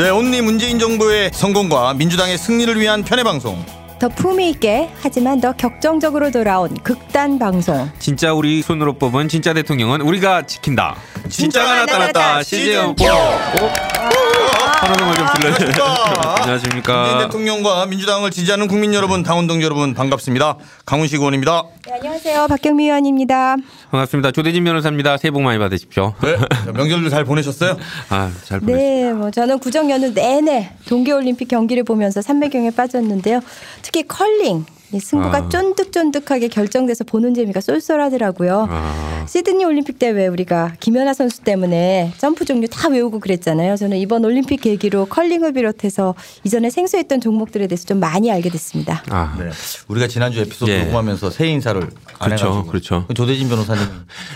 네, 온리 문재인 정부의 성공과 민주당의 승리를 위한 편의 방송. 더 품위 있게 하지만 더 격정적으로 돌아온 극단 방송. 진짜 우리 손으로 뽑은 진짜 대통령은 우리가 지킨다. 진짜가 나타났다. 시즌 4. 하나만 좀 질러주세요. 문재인 안녕하십니까. 대통령과 민주당을 지지하는 국민 여러분, 당원동 여러분 반갑습니다. 강훈식 의원입니다. 네, 안녕하세요. 박경미 의원입니다. 반갑습니다. 조대진 변호사입니다. 새해 복 많이 받으십시오. 네, 자, 명절들 잘 보내셨어요? 아, 잘 보냈습니다. 네, 뭐 저는 구정 연휴 내내 동계올림픽 경기를 보면서 삼매경에 빠졌는데요. 특히 컬링. 이 승부가 아. 쫀득쫀득하게 결정돼서 보는 재미가 쏠쏠하더라고요. 아. 시드니 올림픽 때 왜 우리가 김연아 선수 때문에 점프 종류 다 외우고 그랬잖아요. 저는 이번 올림픽 계기로 컬링을 비롯해서 이전에 생소했던 종목들에 대해서 좀 많이 알게 됐습니다. 아. 네. 우리가 지난주 에피소드 예. 녹음하면서 새해 인사를 안 그렇죠. 그렇죠. 조대진 변호사님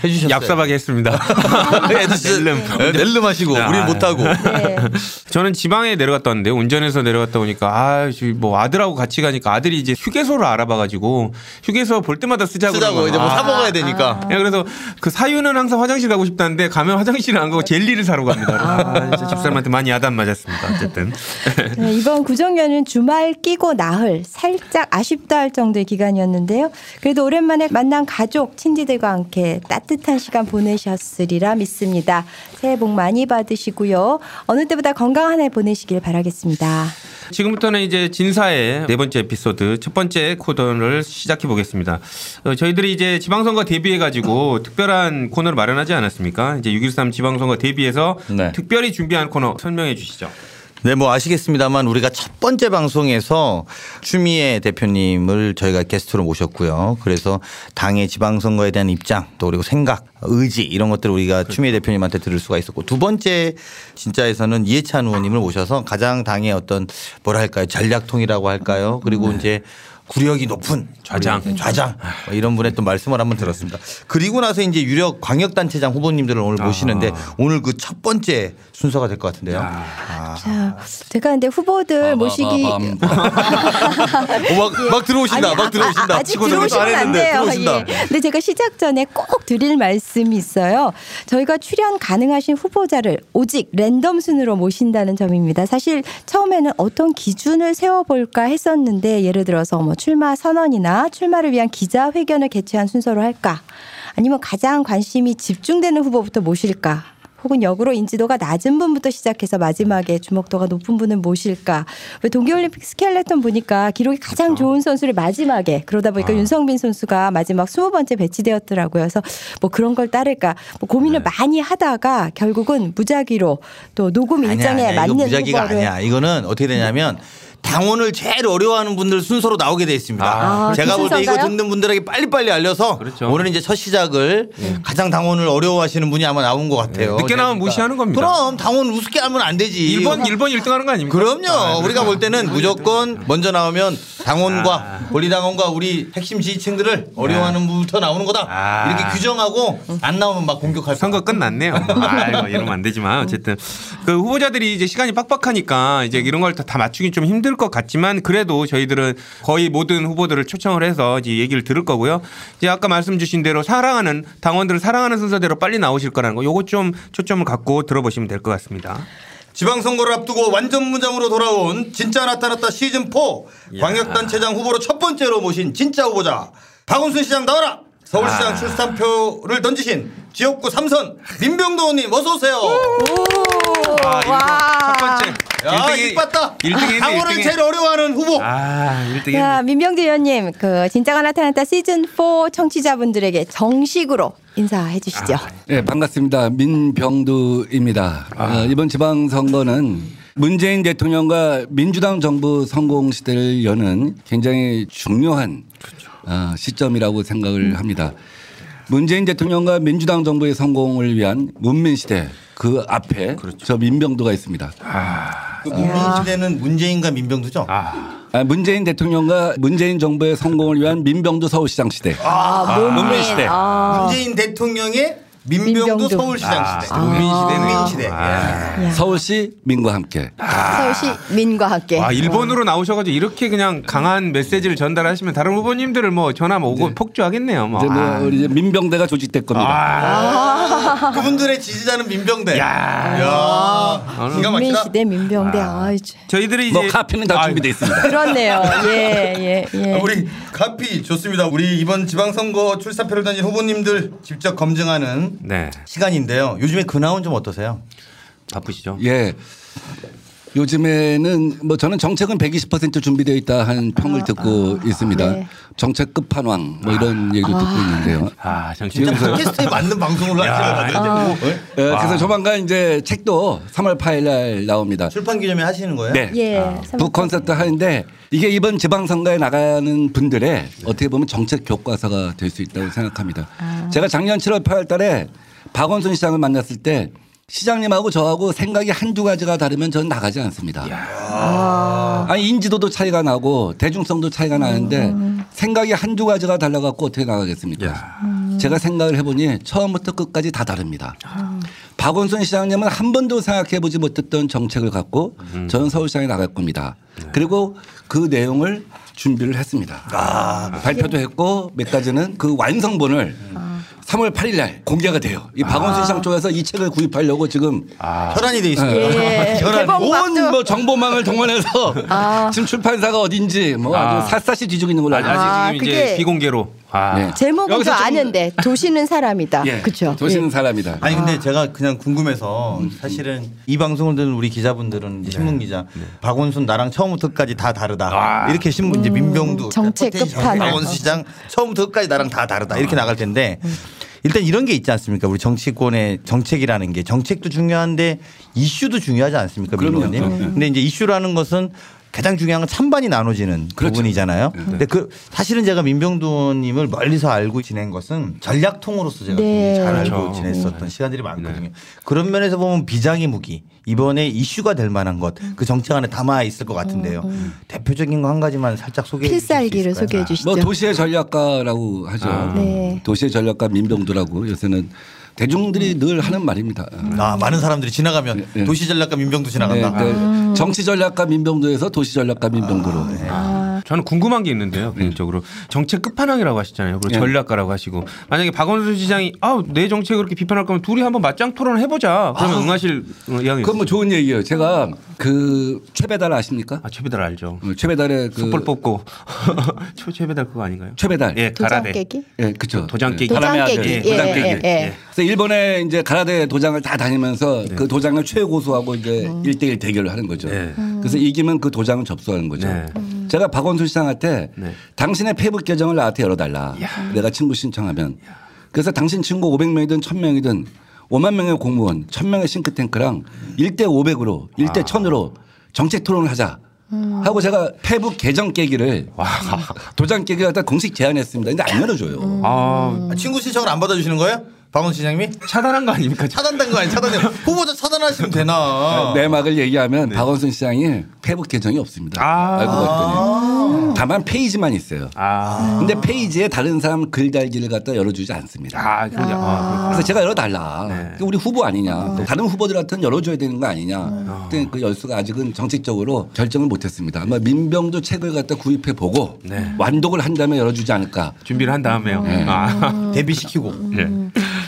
해주셨어요. 얍삽하게 했습니다. 낼름. 낼름. 낼름 하시고 아. 우린 못하고. 네. 저는 지방에 내려갔다 왔는데 운전해서 내려갔다 오니까 아, 뭐 아들하고 같이 가니까 아들이 이제 휴게소를 알아봐가지고 휴게소 볼 때마다 쓰자고. 쓰자고 이제 뭐 거야. 사 먹어야 되니까. 예, 그래서 그 사유는 항상 화장실 가고 싶다는데 가면 화장실을 안 가고 젤리를 사러 갑니다. 아, 진짜 집사람한테 많이 야단 맞았습니다. 어쨌든. 네, 이번 구정연은 주말 끼고 나흘 살짝 아쉽다 할 정도의 기간이었는데요. 그래도 오랜만에 만난 가족, 친지들과 함께 따뜻한 시간 보내셨으리라 믿습니다. 새해 복 많이 받으시고요. 어느 때보다 건강한 해 보내시길 바라겠습니다. 지금부터는 이제 진사의 네 번째 에피소드 첫 번째 코너를 시작해 보겠습니다. 어, 저희들이 이제 지방선거 대비해 가지고 특별한 코너를 마련하지 않았습니까? 이제 6.13 지방선거 대비해서 네. 특별히 준비한 코너 설명해 주시죠. 네, 뭐 아시겠습니다만 우리가 첫 번째 방송에서 추미애 대표님을 저희가 게스트로 모셨고요. 그래서 당의 지방선거에 대한 입장 또 그리고 생각, 의지 이런 것들을 우리가 추미애 대표님한테 들을 수가 있었고 두 번째 진짜에서는 이해찬 의원님을 모셔서 가장 당의 어떤 뭐랄까요 전략통이라고 할까요. 그리고 이제 구력이 높은 좌장. 우리 좌장 뭐 이런 분의 또 말씀을 한번 들었습니다. 그리고 나서 이제 유력 광역단체장 후보님들을 오늘 모시는데 오늘 그 첫 번째 순서가 될 것 같은데요. 아. 자, 제가 근데 후보들 모시기 어, 막, 막 들어오신다. 아니, 막 들어오신다. 아, 들어오지도 들어오시면 안 돼요. 들어오신다. 예. 근데 제가 시작 전에 꼭 드릴 말씀이 있어요. 저희가 출연 가능하신 후보자를 오직 랜덤 순으로 모신다는 점입니다. 사실 처음에는 어떤 기준을 세워볼까 했었는데 예를 들어서 뭐 출마 선언이나 출마를 위한 기자회견을 개최한 순서로 할까 아니면 가장 관심이 집중되는 후보부터 모실까 혹은 역으로 인지도가 낮은 분부터 시작해서 마지막에 주목도가 높은 분을 모실까. 왜 동계올림픽 스켈레톤 보니까 기록이 가장 좋은 선수를 마지막에 그러다 보니까 윤성빈 선수가 마지막 20번째 배치되었더라고요. 그래서 뭐 그런 걸 따를까 뭐 고민을 많이 하다가 결국은 무작위로 또 녹음 아니야, 일정에 아니야. 이거 맞는 무작위가 후보를 아니야. 이거는 어떻게 되냐면 당원을 제일 어려워하는 분들 순서로 나오게 돼 있습니다. 아, 제가 그 볼 때 이거? 듣는 분들에게 빨리빨리 알려서 그렇죠. 오늘 이제 첫 시작을 가장 당원을 어려워하시는 분이 아마 나온 것 같아요. 네, 늦게 나오면 그러니까. 무시하는 겁니다. 그럼 당원 우습게 하면 안 되지. 1번 1번 1등 하는 거 아닙니까? 그럼요. 아, 우리가 볼 때는 무조건 먼저 나오면 당원과 권리당원과 우리 핵심 지지층들을 어려워하는 분부터 나오는 거다. 아. 이렇게 규정하고 안 나오면 막 공격할 선거 끝났네요. 아이고 이러면 안 되지만 어쨌든 그 후보자들이 이제 시간이 빡빡하니까 이제 이런 걸 다 맞추기 좀 힘들 것 같지만 그래도 저희들은 거의 모든 후보들을 초청을 해서 이제 얘기를 들을 거고요. 이제 아까 말씀 주신 대로 사랑하는 당원들을 사랑하는 순서대로 빨리 나오실 거라는 거 요거 좀 초점을 갖고 들어보시면 될 것 같습니다. 지방선거를 앞두고 완전 무장으로 돌아온 진짜 나타났다 시즌 4 광역단체장 후보로 첫 번째로 모신 진짜 후보자 박원순 시장 나와라 서울시장 아. 출산표를 던지신 지역구 삼선 민병도 의원님 어서 오세요. 아, 이거 첫 번째. 야, 1등이 이뻤다. 1등이 당원을 제일 어려워하는 후보. 아, 1등이 자, 민병재 의원님, 그 진짜가 나타났다 시즌 4 청취자분들에게 정식으로 인사해 주시죠. 네, 반갑습니다. 민병두입니다. 어, 이번 지방선거는 문재인 대통령과 민주당 정부 성공 시대를 여는 굉장히 중요한 어, 시점이라고 생각을 합니다. 문재인 대통령과 민주당 정부의 성공을 위한 문민 시대 그 앞에 저 민병두가 있습니다. 그 문민 시대는 문재인과 민병두죠. 아, 아, 문재인 대통령과 문재인 정부의 성공을 위한 민병두 서울시장 시대. 아, 문민 시대. 아. 문재인 대통령의 민병도, 민병도. 서울시장 시대. 국민시대네요. 국민시대. 아. 야. 서울시 민과 함께. 서울시 민과 함께. 와 일본으로 나오셔가지고 이렇게 그냥 강한 메시지를 전달하시면 다른 후보님들을 뭐 전화 오고 폭주하겠네요. 뭐. 이제 뭐 아. 이제 민병대가 조직될 겁니다. 아. 그분들의 지지자는 민병대. 야. 야. 기가 막히다. 국민시대 민병대. 아, 이제. 저희들이 이제 뭐 카피는 다 아, 준비돼 있습니다. 그렇네요. 예, 예, 예. 아, 우리 카피 좋습니다. 우리 이번 지방선거 출사표를 던진 후보님들 직접 검증하는 네 시간인데요. 요즘에 근황은 좀 어떠세요? 바쁘시죠? 예. 요즘에는 뭐 저는 정책은 120% 준비되어 있다 한 평을 듣고 있습니다. 네. 정책 끝판왕 뭐 이런 얘기도 듣고 있는데요. 아 정치 진짜 용서. 팟캐스트에 맞는 방송을 하시는 것 같아요. 어? 예, 그래서 조만간 이제 책도 3월 8일 날 나옵니다. 출판 기념회 하시는 거예요? 네. 예. 북 콘서트 하는데 이게 이번 지방선거에 나가는 분들의 어떻게 보면 정책 교과서가 될 수 있다고 생각합니다. 제가 작년 7월 8월 달에 박원순 시장을 만났을 때 시장님하고 저하고 생각이 한두 가지가 다르면 저는 나가지 않습니다. 아니 인지도도 차이가 나고 대중성도 차이가 나는데 생각이 한두 가지가 달라갖고 어떻게 나가겠습니까? 제가 생각을 해보니 처음부터 끝까지 다 다릅니다. 박원순 시장님은 한 번도 생각해보지 못했던 정책을 갖고 저는 서울시장에 나갈 겁니다. 그리고 그 내용을 준비를 했습니다. 발표도 했고 몇 가지는 그 완성본을 3월 8일 날 공개가 돼요. 이 박원순 시장 쪽에서 이 책을 구입하려고 지금 혈안이 돼 있습니다. 예. 개봉 온 박두. 뭐 정보망을 동원해서 아. 지금 출판사가 어딘지 뭐 아주 아. 삿삿이 뒤지고 있는 걸로 알고 아직 있습니다. 아, 지금 이제 그게- 비공개로. 아. 네. 제목은 여기서 저 좀- 아는데 도시는 사람이다. 예. 그렇죠. 도시는 사람이다. 아니 근데 제가 그냥 궁금해서 사실은 이 방송을 듣는 우리 기자분들은 이제 신문 기자 박원순 나랑 처음부터까지 다 다르다 이렇게 신문 이제 민병두 정책 potential 끝판왕. 박원순 시장 처음부터 끝까지 나랑 다 다르다 이렇게 나갈 텐데 일단 이런 게 있지 않습니까? 우리 정치권의 정책이라는 게. 정책도 중요한데 이슈도 중요하지 않습니까? 그럼요. 근데 이제 이슈라는 것은 가장 중요한 건 찬반이 나눠지는 그렇죠. 부분이잖아요. 근데 그 사실은 제가 민병두 의원님을 멀리서 알고 지낸 것은 전략통으로서 제가 네. 잘 알고 그렇죠. 지냈었던 시간들이 많거든요. 그런 면에서 보면 비장의 무기 이번에 이슈가 될 만한 것 그 정책 안에 담아 있을 것 같은데요. 대표적인 거 한 가지만 살짝 소개해 주실 수 필살기를? 소개해 주시죠. 뭐 도시의 전략가라고 하죠. 아. 네. 도시의 전략가 민병두라고 요새는 대중들이 늘 하는 말입니다. 아, 많은 사람들이 지나가면 네, 네. 도시 전략가 민병도 네, 지나간다. 네. 정치 전략가 민병두에서 도시 전략가 민병두로. 아, 저는 궁금한 게 있는데요. 개인적으로 정책 끝판왕이라고 하시잖아요. 그리고 네. 전략가라고 하시고 만약에 박원순 시장이 아내 정책을 그렇게 비판할 거면 둘이 한번 맞짱 토론을 해보자. 그러면 응하실 의향이 그건 뭐 좋은 얘기예요. 제가 그 최배달 아십니까? 아 최배달 알죠. 어, 최배달의 그 숯불 뽑고 최 최배달 그거 아닌가요? 최배달. 예, 가라데. 깨기? 예, 그렇죠. 도장 깨기. 도장 바람의 깨기. 아들, 예, 도장 예, 깨기. 예, 예. 그래서 일본에 이제 가라데 도장을 다 다니면서 그 도장을 최고수하고 이제 음. 일대일 대결을 하는 거죠. 네. 그래서 이기면 그 도장을 접수하는 거죠. 네. 제가 박원 순 시장한테 네. 당신의 페이북 계정을 나한테 열어달라. 내가 친구 신청하면. 그래서 당신 친구 500명이든 1000명이든 5만 명의 공무원, 1000명의 싱크탱크랑 1대 500으로 1대 1000으로 정책 토론을 하자. 하고 제가 페북 계정 깨기를 도장 깨기를 갖다 공식 제안했습니다. 근데 안 열어줘요. 아 아, 친구 신청을 안 받아주시는 거예요? 박원순 시장님이? 차단한 거 아닙니까? 차단된 거 아니에요? 차단된 거. 후보자 차단하시면 되나? 내막을 얘기하면 박원순 시장이 페북 계정이 없습니다. 아. 알고 봤더니 다만 페이지만 있어요. 아, 근데 페이지에 다른 사람 글 달기를 갖다 열어주지 않습니다. 아, 아, 그래서 제가 열어달라. 네. 우리 후보 아니냐. 또 다른 후보들한테는 열어줘야 되는 거 아니냐. 근데 그 열수가 아직은 정책적으로 결정을 못했습니다. 아마 민병두 책을 갖다 구입해 보고 네. 완독을 한 다음에 열어주지 않을까. 준비를 한 다음에요. 네. 아, 데뷔시키고.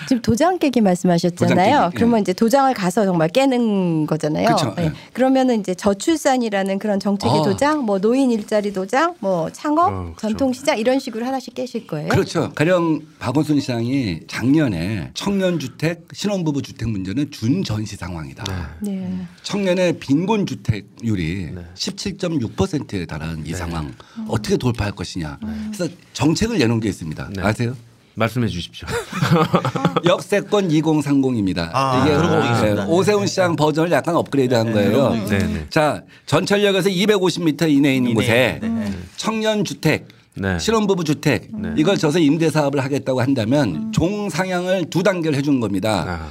네. 지금 도장 깨기 말씀하셨잖아요. 도장 깨기, 예. 그러면 이제 도장을 가서 정말 깨는 거잖아요. 그쵸, 예. 예. 그러면은 이제 저출산이라는 그런 정책의 아. 도장, 뭐 노인 일자리 도장, 뭐 창업, 어. 전통시장 이런 식으로 하나씩 깨실 거예요. 그렇죠. 가령 박원순 시장이 작년에 청년 주택, 신혼부부 주택 문제는 준전시 상황이다. 네. 청년의 빈곤 주택률이 17.6%에 달하는 이 상황 어떻게 돌파할 것이냐. 그래서 정책을 내놓은 게 있습니다. 네. 아세요? 말씀해 주십시오. 역세권 2030입니다. 아, 이게 들어보고 있습니다. 네, 오세훈 시장 버전을 약간 업그레이드한 거예요. 네, 네. 자 전철역에서 250m 이내에 있는 곳에 네. 청년 주택, 네. 신혼부부 주택 이걸 져서 임대 사업을 하겠다고 한다면 종 상향을 두 단계를 해준 겁니다. 아.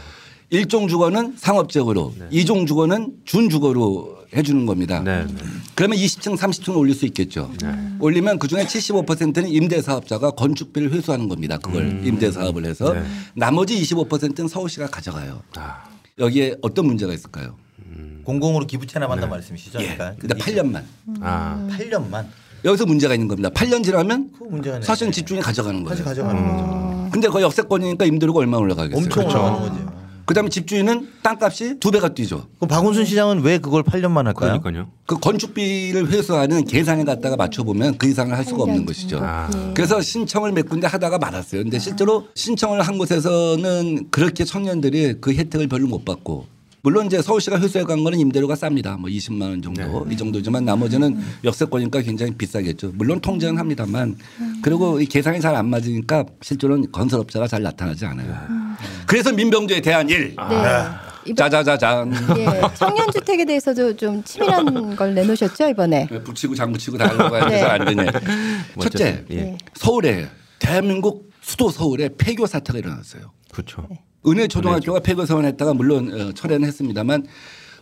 일종 주거는 상업적으로, 이종 주거는 준 주거로 해주는 겁니다. 네. 네. 그러면 20층, 30층 올릴 수 있겠죠. 올리면 그 중에 75%는 임대 사업자가 건축비를 회수하는 겁니다. 그걸 임대 사업을 해서 네. 나머지 25%는 서울시가 가져가요. 아, 여기에 어떤 문제가 있을까요? 공공으로 기부 체납한다는 말씀이시죠? 예. 그러니까 근데 8년만. 아, 8년만 여기서 문제가 있는 겁니다. 8년 지나면 그 문제가 사실은 집주인이 가져가는 거예요. 가져가는 거죠. 근데 그 역세권이니까 임대료가 얼마 올라가겠어요. 엄청 그렇죠. 올라가는 거죠. 그다음에 집주인은 땅값이 두 배가 뛰죠. 그럼 박원순 시장은 왜 그걸 8년만 할까요? 그러니까요. 그 건축비를 회수하는 계산에 갖다가 맞춰보면 그 이상을 할 수가 없는 팔년. 것이죠. 아. 예. 그래서 신청을 몇 군데 하다가 말았어요. 근데 실제로 신청을 한 곳에서는 그렇게 청년들이 그 혜택을 별로 못 받고 물론 이제 서울시가 회수해 간 거는 임대료가 쌉니다. 뭐 20만 원 정도 이 정도지만 나머지는 역세권이니까 굉장히 비싸겠죠. 물론 통제는 합니다만 그리고 이 계산이 잘 안 맞으니까 실제로는 건설업자가 잘 나타나지 않아요. 그래서 민병주에 대한 일 네. 이번 짜자자잔 예, 청년 주택에 대해서도 좀 치밀한 걸 내놓으셨죠 이번에. 붙이고 장붙이고 다 하려고 해서 네. 안 되네. 첫째 예. 네. 서울에 대한민국 수도 서울에 폐교 사태가 일어났어요. 그렇죠. 은혜 초등학교가 폐교 선언했다가 물론 어, 철회는 했습니다만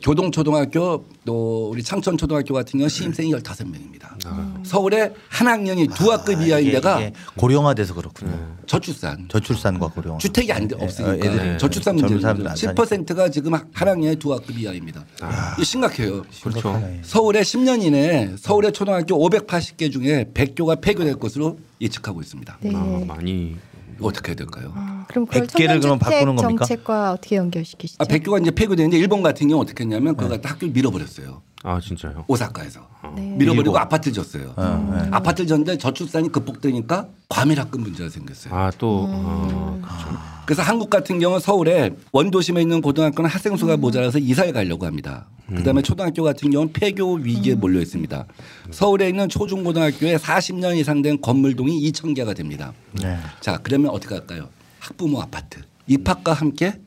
교동 초등학교 또 우리 창천 초등학교 같은 경우 시임생이 15명입니다. 서울에 한 학년이 두 학급 이하인 데가 고령화돼서 그렇군요. 저출산. 저출산과 고령화. 주택이 안 돼- 예, 없으니까 애들이 저출산 젊은 문제입니다. 사람들 안 사니까. 10%가 지금 한 학년에 두 학급 이하입니다. 이거 심각해요. 그렇죠. 서울에 10년 이내에 서울의 초등학교 580개 중에 100교가 폐교될 것으로 예측하고 있습니다. 네. 아, 많이 어떻게 해야 될까요? 그럼 그걸 100 개를 그럼 청년주택 바꾸는 겁니까? 정책과 어떻게 연결시키시죠? 아, 100교가 이제 폐교되는데 일본 같은 경우 어떻게 했냐면 그거 갖다 학교를 밀어버렸어요. 아 진짜요. 오사카에서. 네. 밀어버리고. 아파트를 졌어요. 네. 아파트를 졌는데 저출산이 극복되니까 과밀학급 문제가 생겼어요. 아또 어, 그렇죠. 그래서 한국 같은 경우 서울에 원도심에 있는 고등학교는 학생 수가 모자라서 이사를 가려고 합니다. 그다음에 초등학교 같은 경우는 폐교 위기에 몰려 있습니다. 서울에 있는 초중고등학교에 40년 이상 된 건물동이 2천 개가 됩니다. 네. 자 그러면 어떻게 할까요? 학부모 아파트 입학과 함께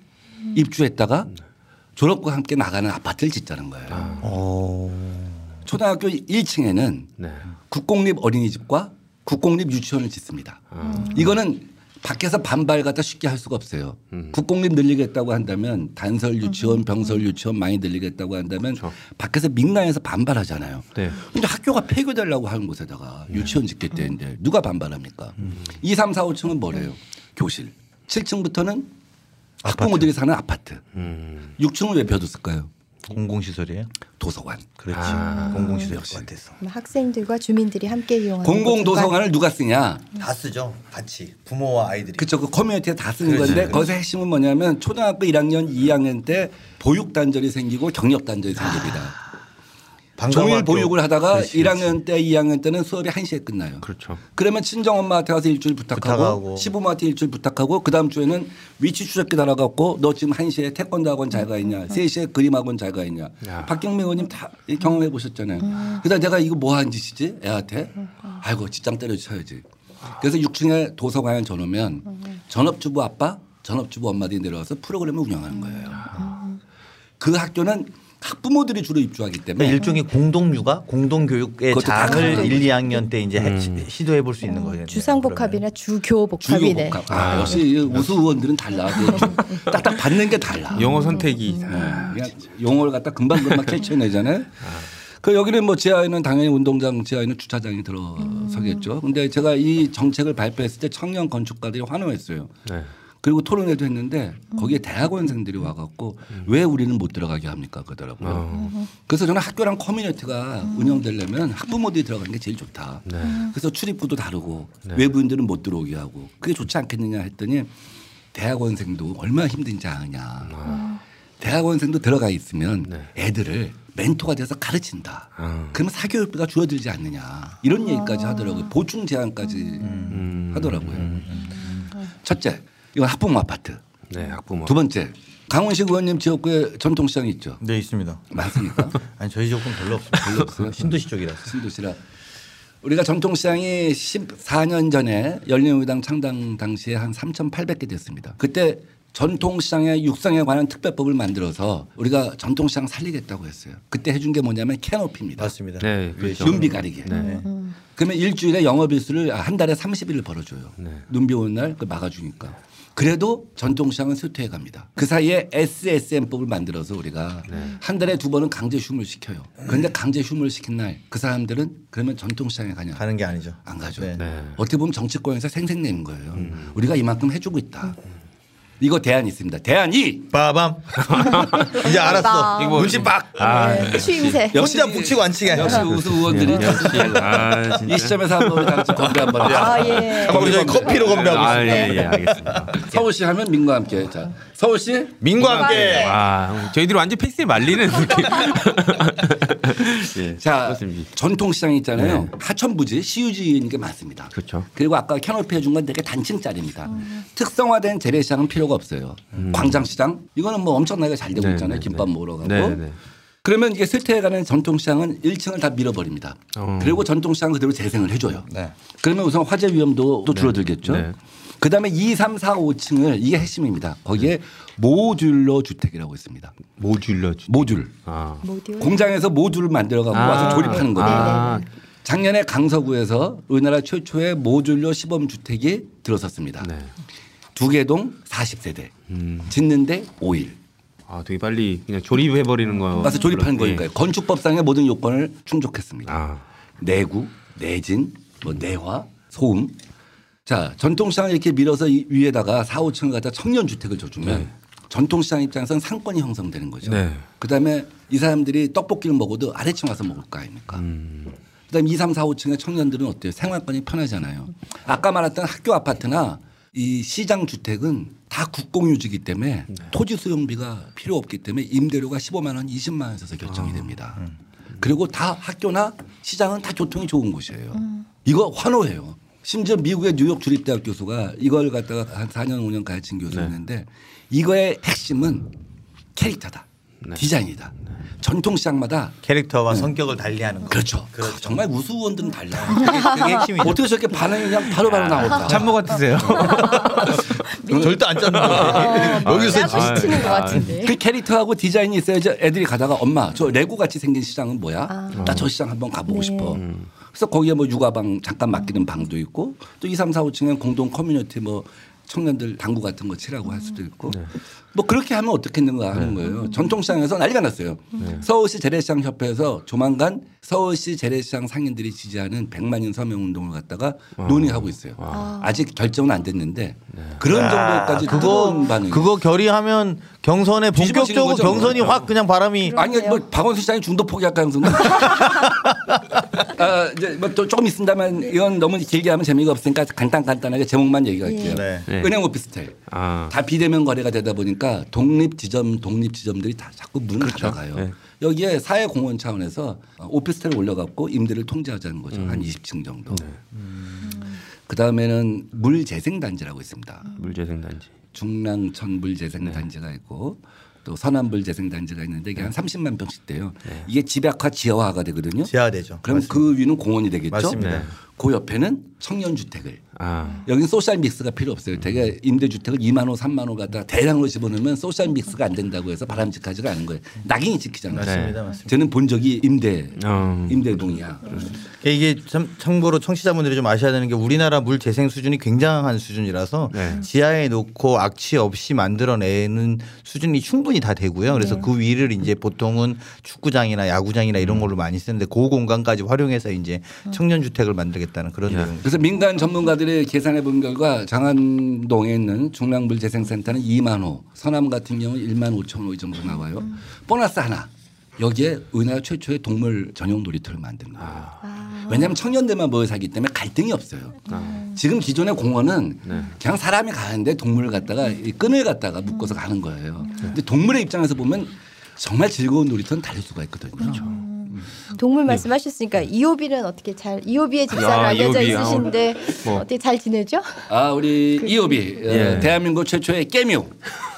입주했다가 졸업과 함께 나가는 아파트를 짓자는 거예요. 어. 초등학교 1층에는 네. 국공립 어린이집과 국공립 유치원을 짓습니다. 이거는 밖에서 반발 갖다 쉽게 할 수가 없어요. 국공립 늘리겠다고 한다면 단설 유치원, 병설 유치원 많이 늘리겠다고 한다면 그렇죠. 밖에서 민간에서 반발하잖아요. 네. 근데 학교가 폐교되려고 하는 곳에다가 유치원 짓겠다는데 누가 반발합니까? 2, 3, 4, 5층은 뭐래요? 교실. 7층부터는 학부모들이 사는 아파트. 음. 6층은 왜 벼뒀을까요? 공공시설이에요? 도서관. 그렇지. 아, 공공시설 것 같아서. 학생들과 주민들이 함께 이용하는 공공도서관을 누가 쓰냐? 다 쓰죠. 같이 부모와 아이들이. 그쵸. 그 커뮤니티에 다 쓰는 그렇지, 건데 그렇지. 거기서 핵심은 뭐냐면 초등학교 1학년, 2학년 때 보육 단절이 생기고 경력 단절이 생깁니다. 종일 보육을 하다가 그렇지, 1학년 때, 2학년 때는 수업이 1시에 끝나요. 그렇죠. 그러면 친정 엄마한테 가서 일주일 부탁하고, 부탁하고. 시부모한테 일주일 부탁하고 그 다음 주에는 위치 추적기 달아 갖고 너 지금 1시에 태권도 학원 잘 가 있냐 3시에 그림 학원 잘 가 있냐 야. 박경민 의원님 다 경험해 보셨잖아요. 그래서 내가 이거 뭐 하는 짓이지 애한테 아이고 직장 때려 쳐야지. 그래서 6층에 도서관을 전으면 전업주부 아빠 전업주부 엄마들이 내려와서 프로그램을 운영하는 거예요. 그 학교는 학부모들이 주로 입주하기 때문에 그러니까 일종의 공동 육아, 공동 교육의 그것도 다 장을 가져가죠. 1, 2학년 때 이제 해- 시도해 볼 수 있는 거예요. 주상복합이나 주교복합이네. 주교복합. 아, 역시 이 우수 의원들은 달라. 그 딱딱 받는 게 달라. 영어 선택이 네, 그냥 용어를 갖다 금방 금방 캐치해내잖아요. 그 여기는 뭐 지하에는 당연히 운동장 지하에는 주차장이 들어서겠죠. 근데 제가 이 정책을 발표했을 때 청년 건축가들이 환호했어요. 네. 그리고 토론회도 했는데 거기에 대학원생들이 와갖고 왜 우리는 못 들어가게 합니까 그러더라고요. 어. 그래서 저는 학교랑 커뮤니티가 운영되려면 학부모들이 들어가는 게 제일 좋다. 네. 그래서 출입구도 다르고 외부인들은 못 들어오게 하고 그게 좋지 않겠느냐 했더니 대학원생도 얼마나 힘든지 아느냐. 대학원생도 들어가 있으면 네. 애들을 멘토가 돼서 가르친다. 아. 그러면 사교육비가 줄어들지 않느냐. 이런 얘기까지 하더라고요. 보충 제한까지 음. 하더라고요. 첫째, 이건 학부모 아파트. 네, 학부모. 두 번째, 강원식 의원님 지역구에 전통시장이 있죠. 네 있습니다. 많습니까? 아니 저희 지역은 별로 없어요. 별로 없어요. 신도시 쪽이라서. 신도시라. 우리가 전통시장이 14년 전에 열린우리당 창당 당시에 한 3,800개 됐습니다. 그때 전통시장의 육성에 관한 특별법을 만들어서 우리가 전통시장 살리겠다고 했어요. 그때 해준 게 뭐냐면 캐노피입니다. 맞습니다. 네, 그 그렇죠. 눈비 가리개. 네. 그러면 일주일에 영업일수를 아, 한 달에 30일을 벌어줘요. 네. 눈비 오는 날그 막아주니까. 그래도 전통시장은 쇠퇴해 갑니다. 그 사이에 SSM법을 만들어서 우리가 한 달에 두 번은 강제 휴무를 시켜요. 그런데 강제 휴무를 시킨 날 그 사람들은 그러면 전통시장에 가냐? 가는 게 아니죠. 안 가죠. 네. 네. 어떻게 보면 정치권에서 생색내는 거예요. 우리가 이만큼 해주고 있다. 이거 대안이 있습니다. 대안 2. 빠밤. 이제 알았어. 이거 뭐- 눈치 빡. 아, 네, 추임새. 혼자 북치고 안 치게. 역시 우수 의원들이 아, 이. 시점에서 한번 같이 건배 한번. 아 예. 우리 저희 커피로 건배하고 아, 있습니다. 예, 예, 알겠습니다. 서울시 하면 민과 함께. 자, 서울시 민과 함께. 와, 저희들이 완전 패스에 말리는 느낌. 예, 자 그렇습니다. 전통 시장 있잖아요. 하천부지 시유지인 게 많습니다. 그렇죠. 그리고 아까 캐노피 해준 건 되게 단층짜리입니다. 특성화된 재래시장은 필요가 없어요. 광장시장 이거는 뭐 엄청나게 잘 되고 네, 있잖아요. 네, 김밥 네. 먹으러 가고. 네, 네. 그러면 이게 쇠퇴해가는 전통시장은 1층을 다 밀어버립니다. 어. 그리고 전통시장 그대로 재생을 해줘요. 네. 그러면 우선 화재 위험도 또 줄어들겠죠. 네. 그다음에 2, 3, 4, 5층을 이게 핵심입니다. 거기에 모듈러 주택이라고 있습니다. 모듈러 주. 모듈. 아. 모듈. 공장에서 모듈을 만들어 갖고 아. 와서 조립하는 거예요. 아, 작년에 강서구에서 우리나라 최초의 모듈러 시범 주택이 들어섰습니다. 네. 두개동 40세대. 음. 짓는데 5일. 아, 되게 빨리 그냥 조립해 버리는 거. 와서 조립하는 그렇- 예. 거니까요. 건축법상의 모든 요건을 충족했습니다. 아. 내구, 내진, 뭐 내화, 소음. 자, 전통시장을 이렇게 밀어서 이 위에다가 4, 5층을 갖다 청년 주택을 줘주면 네. 전통시장 입장에서는 상권이 형성되는 거죠. 네. 그다음에 이 사람들이 떡볶이를 먹어도 아래층 와서 먹을 거 아닙니까? 음. 그다음에 2, 3, 4, 5층의 청년들은 어때요? 생활권이 편하잖아요. 아까 말했던 학교 아파트나 이 시장 주택은 다 국공유지기 때문에 네. 토지 수용비가 필요 없기 때문에 임대료가 15만 원, 20만 원에서 아. 결정이 됩니다. 음. 그리고 다 학교나 시장은 다 교통이 좋은 곳이에요. 이거 환호해요. 심지어 미국의 뉴욕 주립대학 교수가 이걸 갖다가 한 4년 5년 가르친 교수였는데 이거의 핵심은 캐릭터다. 네. 디자인이다. 전통 시장마다 캐릭터와 성격을 달리하는 거. 그렇죠. 정말 우수 의원들은 달라. 그게, 그게 핵심이죠. 어떻게 저렇게 반응이 그냥 바로바로 나올까? 참모 같으세요. 절대 안 짰는데 어, 여기서 짜고 지- 시치는 것 같은데. 그 캐릭터하고 디자인이 있어야지 애들이 가다가 엄마 저 레고 같이 생긴 시장은 뭐야? 아. 나 저 시장 한번 가보고 네. 싶어. 그래서 거기에 뭐 육아방 잠깐 맡기는 방도 있고 또 2, 3, 4, 5층엔 공동 커뮤니티 뭐 청년들 당구 같은 거 치라고 할 수도 있고 뭐 그렇게 하면 어떻겠는가 하는 거예요. 전통시장에서 난리가 났어요. 서울시 재래시장 협회에서 조만간 서울시 재래시장 상인들이 지지하는 100만 인 서명 운동을 갖다가 논의하고 있어요. 아직 결정은 안 됐는데 그런 정도까지 그거 뜨거운 반응이 그거 결의하면 경선에 본격적으로 거죠, 경선이 뭐. 확 그냥 바람이 아니 뭐 박원순 시장이 중도 포기할까 형수는? 아, 이제 뭐또 조금 있습니다만 이건 너무 길게 하면 재미가 없으니까 간단 간단하게 제목만 얘기할게요. 네. 네. 은행 오피스텔 아. 다 비대면 거래가 되다 보니까 독립 지점 독립 지점들이 다 자꾸 문을 닫아가요. 네. 여기에 사회공헌 차원에서 오피스텔을 올려갖고 임대를 통제하자는 거죠. 한 20층 정도. 그 다음에는 물재생단지라고 있습니다. 물재생단지. 중랑천 물재생단지가 있고 또 서남 물재생단지가 있는데 이게 한 30만 평씩 돼요. 이게 집약화 지하화가 되거든요. 지하화되죠. 그럼 그 위는 공원이 되겠죠. 맞습니다. 네. 그 옆에는 청년 주택을 아. 여기는 social mix가 필요 없어요. 되게 임대주택을 2만 호, 3만 호 갖다 대량으로 집어넣으면 social mix가 안 된다고 해서 바람직하지가 않은 거예요. 낙인이 찍히잖아요. 맞습니다, 맞습니다. 저는 본 적이 임대 어. 임대동이야. 이게 참 참고로 청취자분들이 좀 아셔야 되는 게 우리나라 물 재생 수준이 굉장한 수준이라서 네. 지하에 놓고 악취 없이 만들어내는 수준이 충분히 다 되고요. 그래서 네. 그 위를 이제 보통은 축구장이나 야구장이나 이런 걸로 많이 쓰는데 그 공간까지 활용해서 이제 청년 주택을 만들 겠다는 그런 야. 내용. 그래서 민간 전문가들이 계산해 본 결과 장안동에 있는 중랑물 재생센터는 2만 호, 서남 같은 경우 1만 5천 호이 정도 나와요. 보너스 하나. 여기에 우리나라 최초의 동물 전용 놀이터를 만든 거예요. 왜냐하면 청년들만 모여 살기 때문에 갈등이 없어요. 지금 기존의 공원은 그냥 사람이 가는데 동물을 갖다가 이 끈을 갖다가 묶어서 가는 거예요. 근데 동물의 입장에서 보면 정말 즐거운 놀이터는 다를 수가 있거든요. 동물 말씀하셨으니까 이호비는 어떻게 잘 이호비의 집사로 야, 알려져 아, 있으신데 뭐. 어떻게 잘 지내죠? 아 우리 이호비 어, 예. 대한민국 최초의 깨묘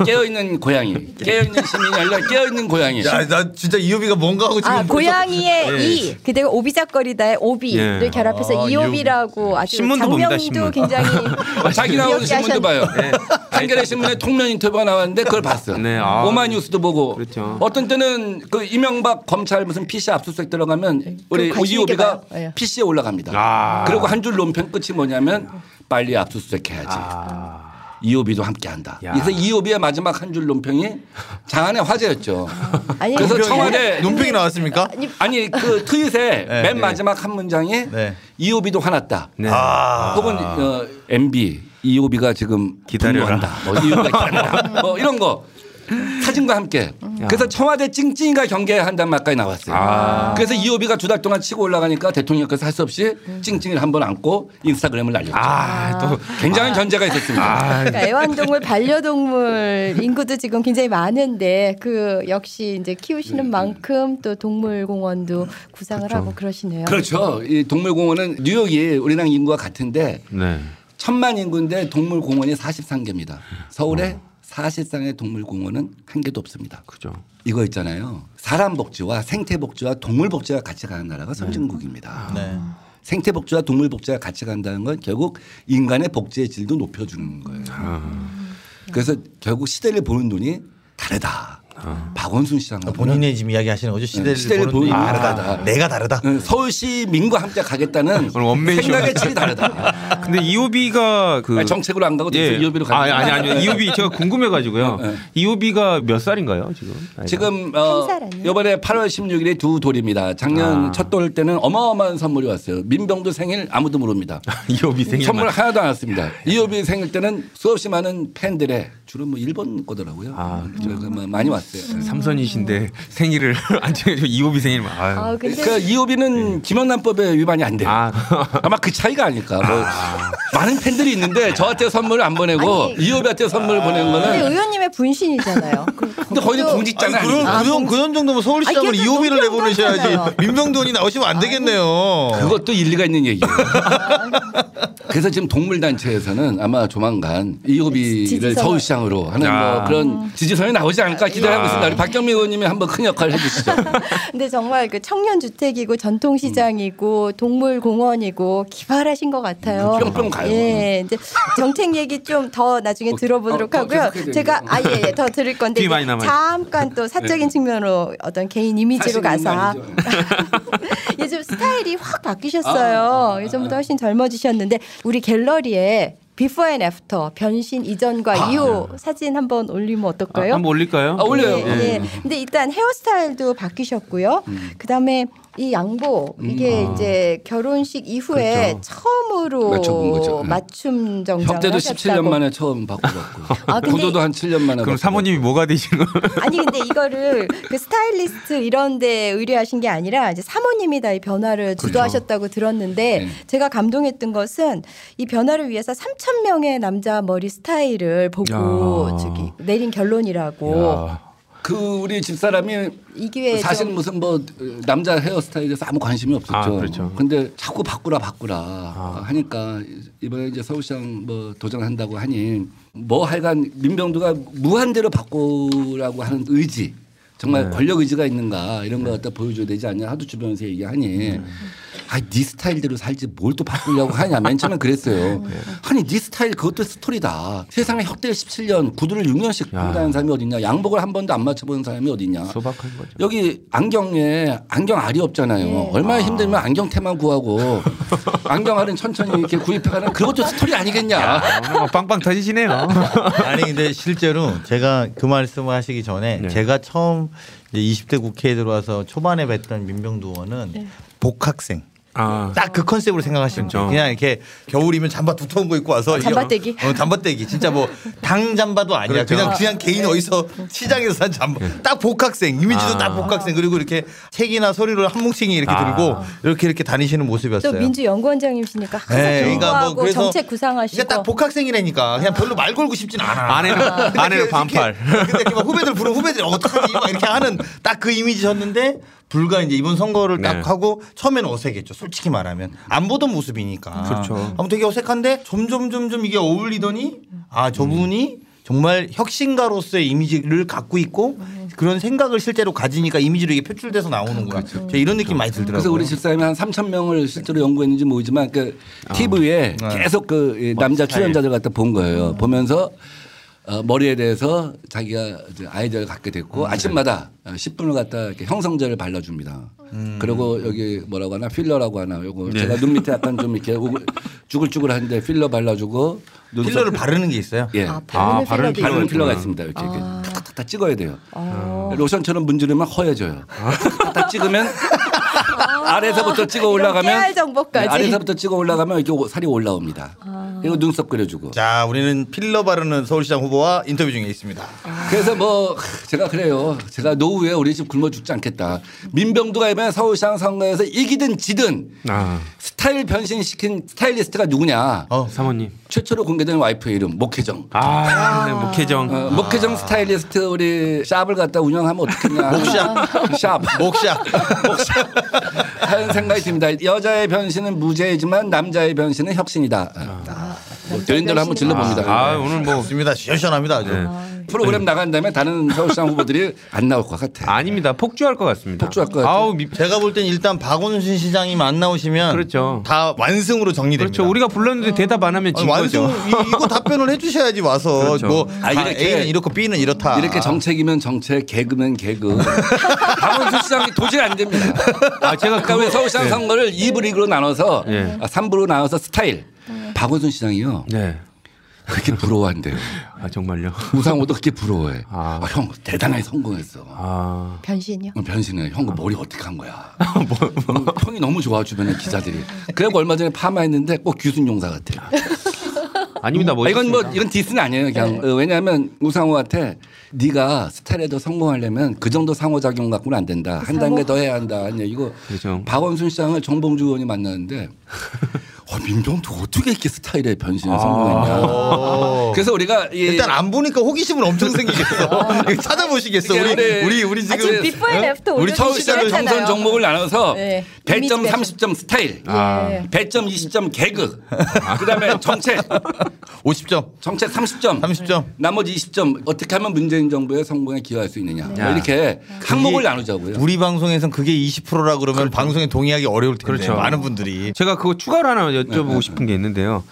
깨어 있는 고양이 깨어 있는 시민이 아니라 깨어 있는 고양이 야, 나 진짜 이효비가 뭔가 하고 지금 아 고양이의 예. 이 그대가 오비작거리다의 오비를 예. 결합해서 아, 이호비라고 아주 신문도 봅니다, 장명도 신문. 굉장히 아, 자기 나오는 신문도 봐요. 네. 한겨레 신문에 통면 인터뷰가 나왔는데 그걸 봤어. 네, 아. 오마이뉴스도 보고. 그렇죠. 어떤 때는 그 이명박 검찰 무슨 PC 압수수색 들어가 면 우리 그 이호비가 봐요. 예. PC에 올라갑니다. 아. 그리고 한 줄 논평 끝이 뭐냐면 빨리 압수수색해야지. 아. 이호비도 함께한다. 야. 그래서 이호비의 마지막 한 줄 논평이 장안의 화제였죠. 아니 그래서 청와대 논평이 나왔습니까? 아니 그 트윗에 네. 맨 마지막 한 문장에 네. 이호비도 화났다. 네. 아. 혹은 어, MB 이호비가 지금 기다려라. 분노한다. 뭐 이호비가 기다려라. 뭐 이런 거 사진과 함께. 그래서 청와대 찡찡이가 경계한다는 말까지 나왔어요. 아. 그래서 이호비가 두 달 동안 치고 올라가니까 대통령께서 할 수 없이 찡찡이를 한 번 안고 인스타그램을 날렸죠. 아, 또 굉장한 견제가 있었습니다. 아, 그러니까 애완동물 반려동물 인구도 지금 굉장히 많은데 그 역시 이제 키우시는 만큼 또 동물공원도 구상을 하고 그러시네요. 그렇죠. 이 동물공원은 뉴욕이 우리랑 인구가 같은데 네. 천만 인구인데 동물공원이 43개입니다. 서울에 40상의 동물공원은 한 개도 없습니다. 그죠. 이거 있잖아요. 사람 복지와 생태 복지와 동물 복지가 같이 가는 나라가 선진국입니다. 네. 생태 복지와 동물 복지가 같이 간다는 건 결국 인간의 복지의 질도 높여주는 거예요. 그래서 결국 시대를 보는 눈이 다르다. 박원순 시장하고 본인의 지금 이야기 하시는 거죠. 시대를, 시대를 보는 눈이 보는 다르다. 다르다. 내가 다르다. 응, 서울시 민과 함께 가겠다는. 생각의 질이 다르다. 근데 이호비가 그 아니, 정책으로 안 가고 예. 이호비로 아, 가는 아니 아니 이호비 제가 궁금해가지고요. 네. 이호비가 몇 살인가요 지금? 나이가? 지금 어? 이번에 8월 16일에 두 돌입니다. 작년 아. 첫돌 때는 어마어마한 선물이 왔어요. 민병도 생일 아무도 모릅니다. 이호비 생일 선물 하나도 안 왔습니다. 이호비 생일 때는 수없이 많은 팬들의 주로 뭐 일본 거더라고요. 아, 뭐 많이 왔어요. 삼선이신데 생일을 안 챙겨줘 이호비 생일 막. 아유. 아 근데 그 이호비는 김영란법에 위반이 안 돼요. 아. 아마 그 차이가 아닐까. 뭐 많은 팬들이 있는데 저한테 선물을 안 보내고 아니. 이호비한테 선물을 보내는 근데 거는 의원님의 분신이잖아요. 그- 근데 거기는 공직자는 그런 아, 그런 그런 정도면 서울시장을 아니, 걔도 이호비를 내보내셔야지. 민병돈이 나오시면 안 되겠네요. 그것도 일리가 있는 얘기예요. 그래서 지금 동물단체에서는 아마 조만간 이호비를 서울시장으로 하는 야. 뭐 그런 지지선이 나오지 않을까 기대하고 있습니다. 우리 박경미 의원님이 한번 큰 역할을 해주시죠. 근데 정말 그 청년 주택이고 전통 시장이고 동물 공원이고 기발하신 것 같아요. 음, 뿅뿅 가요. 예, 이제 정책 얘기 좀 더 나중에 어, 들어보도록 어, 더 하고요. 제가. 아예 예, 더 들을 건데. 잠깐 또 사적인 측면으로 어떤 개인 이미지로 가서. 요즘 스타일이 확 바뀌셨어요. 예전보다 훨씬 젊어지셨는데 우리 갤러리에 before and after 변신 이전과 이후 사진 한번 올리면 아, 어떨까요? 한번 올릴까요? 아, 올려요. 예, 예. 예. 근데 일단 헤어스타일도 바뀌셨고요. 그다음에 이 양복 이게 아. 이제 결혼식 이후에 그렇죠. 처음으로 맞춰본 거죠. 예. 맞춤 정장을 협찬도 하셨다고. 17년 만에 처음 바꿔봤고 아, 근데- 구도도 한 7년 만에 그럼. 사모님이 뭐가 되시는 거예요? 아니 근데 이거를 그 스타일리스트 이런 데 의뢰하신 게 아니라 이제 사모님이 다 이 변화를 주도하셨다고 들었는데 네. 제가 감동했던 것은 이 변화를 위해서 3천 명의 남자 머리 스타일을 보고 야. 저기 내린 결론이라고 야. 그 우리 집사람이 이 기회에 사실 좀 무슨 뭐 남자 헤어스타일에서 아무 관심이 없었죠. 아, 그렇죠. 근데 자꾸 바꾸라 바꾸라 하니까 이번에 이제 서울시장 뭐 도전한다고 하니 뭐 하여간 민병두가 무한대로 바꾸라고 하는 의지 정말 네. 권력 의지가 있는가 이런 거 갖다 보여줘야 되지 않냐 하도 주변에서 얘기하니 아니 네 스타일대로 살지 뭘 또 바꾸려고 하냐 맨 처음엔 그랬어요. 아니 네 스타일 그것도 스토리다. 세상에 혁대를 17년 구두를 6년씩 야. 신고 다니는 사람이 어딨냐 양복을 한 번도 안 맞춰보는 사람이 어딨냐 소박한 거죠. 여기 안경에 안경 알이 없잖아요. 예. 얼마나 힘들면 안경 테만 구하고 안경 알은 천천히 이렇게 구입해가는 그것도 스토리 아니겠냐. 오늘 막 빵빵 터지시네요. 아니 근데 실제로 제가 그 말씀을 하시기 전에 네. 제가 처음 이제 20대 국회에 들어와서 초반에 뵀던 민병두 의원은 네. 복학생. 아, 딱 그 컨셉으로 생각하시면 돼요. 그렇죠. 그냥 이렇게 겨울이면 잠바 두터운 거 입고 와서 이게 잠바떼기? 어, 잠바떼기. 진짜 뭐 당 잠바도 아니야. 그렇죠. 그냥 그냥 개인 어디서 시장에서 산 잠바. 딱 복학생. 이미지도 아. 딱 복학생. 그리고 이렇게 책이나 서류를 한 뭉칭이 이렇게 아. 들고 이렇게 이렇게 다니시는 또 모습이었어요. 민주 연구원장님이시니까 항상 네, 그러니까 뭐 그래서 정책 구상하시고 이게 딱 복학생이라니까 그냥 별로 말 걸고 싶진 않아. 아내는 아내는 반팔. 근데 막 후배들 부르면 후배들이 어떡하지 막 이렇게 하는 딱 그 이미지였는데 불과 이제 이번 선거를 딱 네. 하고 처음에는 어색했죠. 솔직히 말하면 안 보던 모습이니까. 그렇죠. 아무튼 되게 어색한데 점점 점점 이게 어울리더니 아 저분이 정말 혁신가로서의 이미지를 갖고 있고 그런 생각을 실제로 가지니까 이미지로 이게 표출돼서 나오는 거야. 제가 이런 느낌 많이 들더라고요. 그래서 우리 집사람이 한 3천 명을 실제로 연구했는지 모르지만 그 TV에 네. 계속 그이 남자 스타일. 출연자들 갖다 본 거예요. 보면서 어, 머리에 대해서 자기가 이제 아이디어를 갖게 됐고 아침마다 어, 10분을 갖다 이렇게 형성제를 발라줍니다. 그리고 여기 뭐라고 하나 필러라고 하나 요거 네. 제가 눈 밑에 약간 좀 이렇게 쭈글쭈글한데 필러 발라주고 필러를 바르는 게 있어요. 예 아, 아, 바르는 바르는 필러도 바르는 있고. 필러가 있습니다. 이렇게, 이렇게 아. 탁탁탁 찍어야 돼요. 어. 로션처럼 문지르면 허해져요. 탁탁 찍으면 아래서부터 찍어 올라가면 깨알 정보까지. 네, 아래서부터 찍어 올라가면 이렇게 오- 살이 올라옵니다. 그리고 눈썹 그려주고. 자, 우리는 필러 바르는 서울시장 후보와 인터뷰 중에 있습니다. 그래서 뭐 제가 그래요. 제가 노후에 우리 집 굶어 죽지 않겠다. 민병두가 이번에 서울시장 선거에서 이기든 지든 아, 스타일 변신시킨 스타일리스트가 누구냐. 어. 사모님. 최초로 공개된 와이프의 이름 목혜정. 아, 네, 목혜정. 어, 목혜정 스타일리스트 우리 샵을 갖다 운영하면 어떻겠냐. 목샵. 샵. 목샵. 하는 생각이 듭니다. 여자의 변신은 무죄이지만 남자의 변신은 혁신이다. 뭐 대인들 한번 질러봅니다. 아, 오늘 뭐 좋습니다. 시원시원합니다. 아주. 네. 프로그램 나간 다음에 다른 서울시장 후보들이 안 나올 것 같아. 아닙니다. 폭주할 것 같습니다. 폭주할 것 같아요. 아우, 미, 제가 볼 땐 일단 박원순 시장님 안 나오시면 그렇죠. 다 완승으로 정리됩니다. 그렇죠. 우리가 불렀는데 대답 안 하면 진 완승 거죠. 이, 이거 답변을 해주셔야지 와서 그렇죠. 뭐 아, 아, 이렇게- A는 이렇고 B는 이렇다. 이렇게 정책이면 정책, 개그면 개그. 박원순 시장이 도저히 안 됩니다. 아, 제가 그러니까 우리 그거- 서울시장 네. 선거를 2부 리그로 나눠서 네. 아, 3부로 나눠서 스타일. 박원순 시장이요. 네. 그렇게 부러워한대요. 아, 정말요. 우상호도 그렇게 부러워해. 아. 아, 형 대단하게 성공했어. 아. 변신이요? 어, 변신해. 형그 머리 어떻게 한 거야? 어, 형이 너무 좋아 주변에 기자들이. 그래고 얼마 전에 파마했는데 꼭 규순 용사 같아. 아닙니다. 뭐 아, 이건 뭐 이건 디스는 아니에요. 그냥 어, 왜냐하면 우상호한테 네가 스타일에도 성공하려면 그 정도 상호작용 갖고는 안 된다. 한 단계 더 해야 한다. 아니 이거 그렇죠. 박원순 시장을 정봉주 의원이 만났는데 어, 민병두 어떻게 이렇게 스타일의 변신을 아. 어. 성공했냐. 그래서 우리가 이 일단 안 보니까 호기심은 엄청 생기겠어. 이거 찾아보시겠어. 우리 우리- 우리 우리 아, 지금 지금 before and after 우리 서울시장을 정선 종목을 나눠서 네. 100점 이미지가 30점 스타일, 아. 예. 100점 20점 개그, 그다음에 정책 50점, 정책 30점, 30점. 나머지 20점 어떻게 하면 문재인 정부의 성공에 기여할 수 있느냐 뭐 야. 이렇게 항목을 나누자고요. 우리 방송에선 그게 20%라 그러면 방송에 동의하기 어려울 텐데 그렇죠. 많은 분들이 제가 그거 추가로 하나 네, 여쭤보고 싶은 게 있는데요.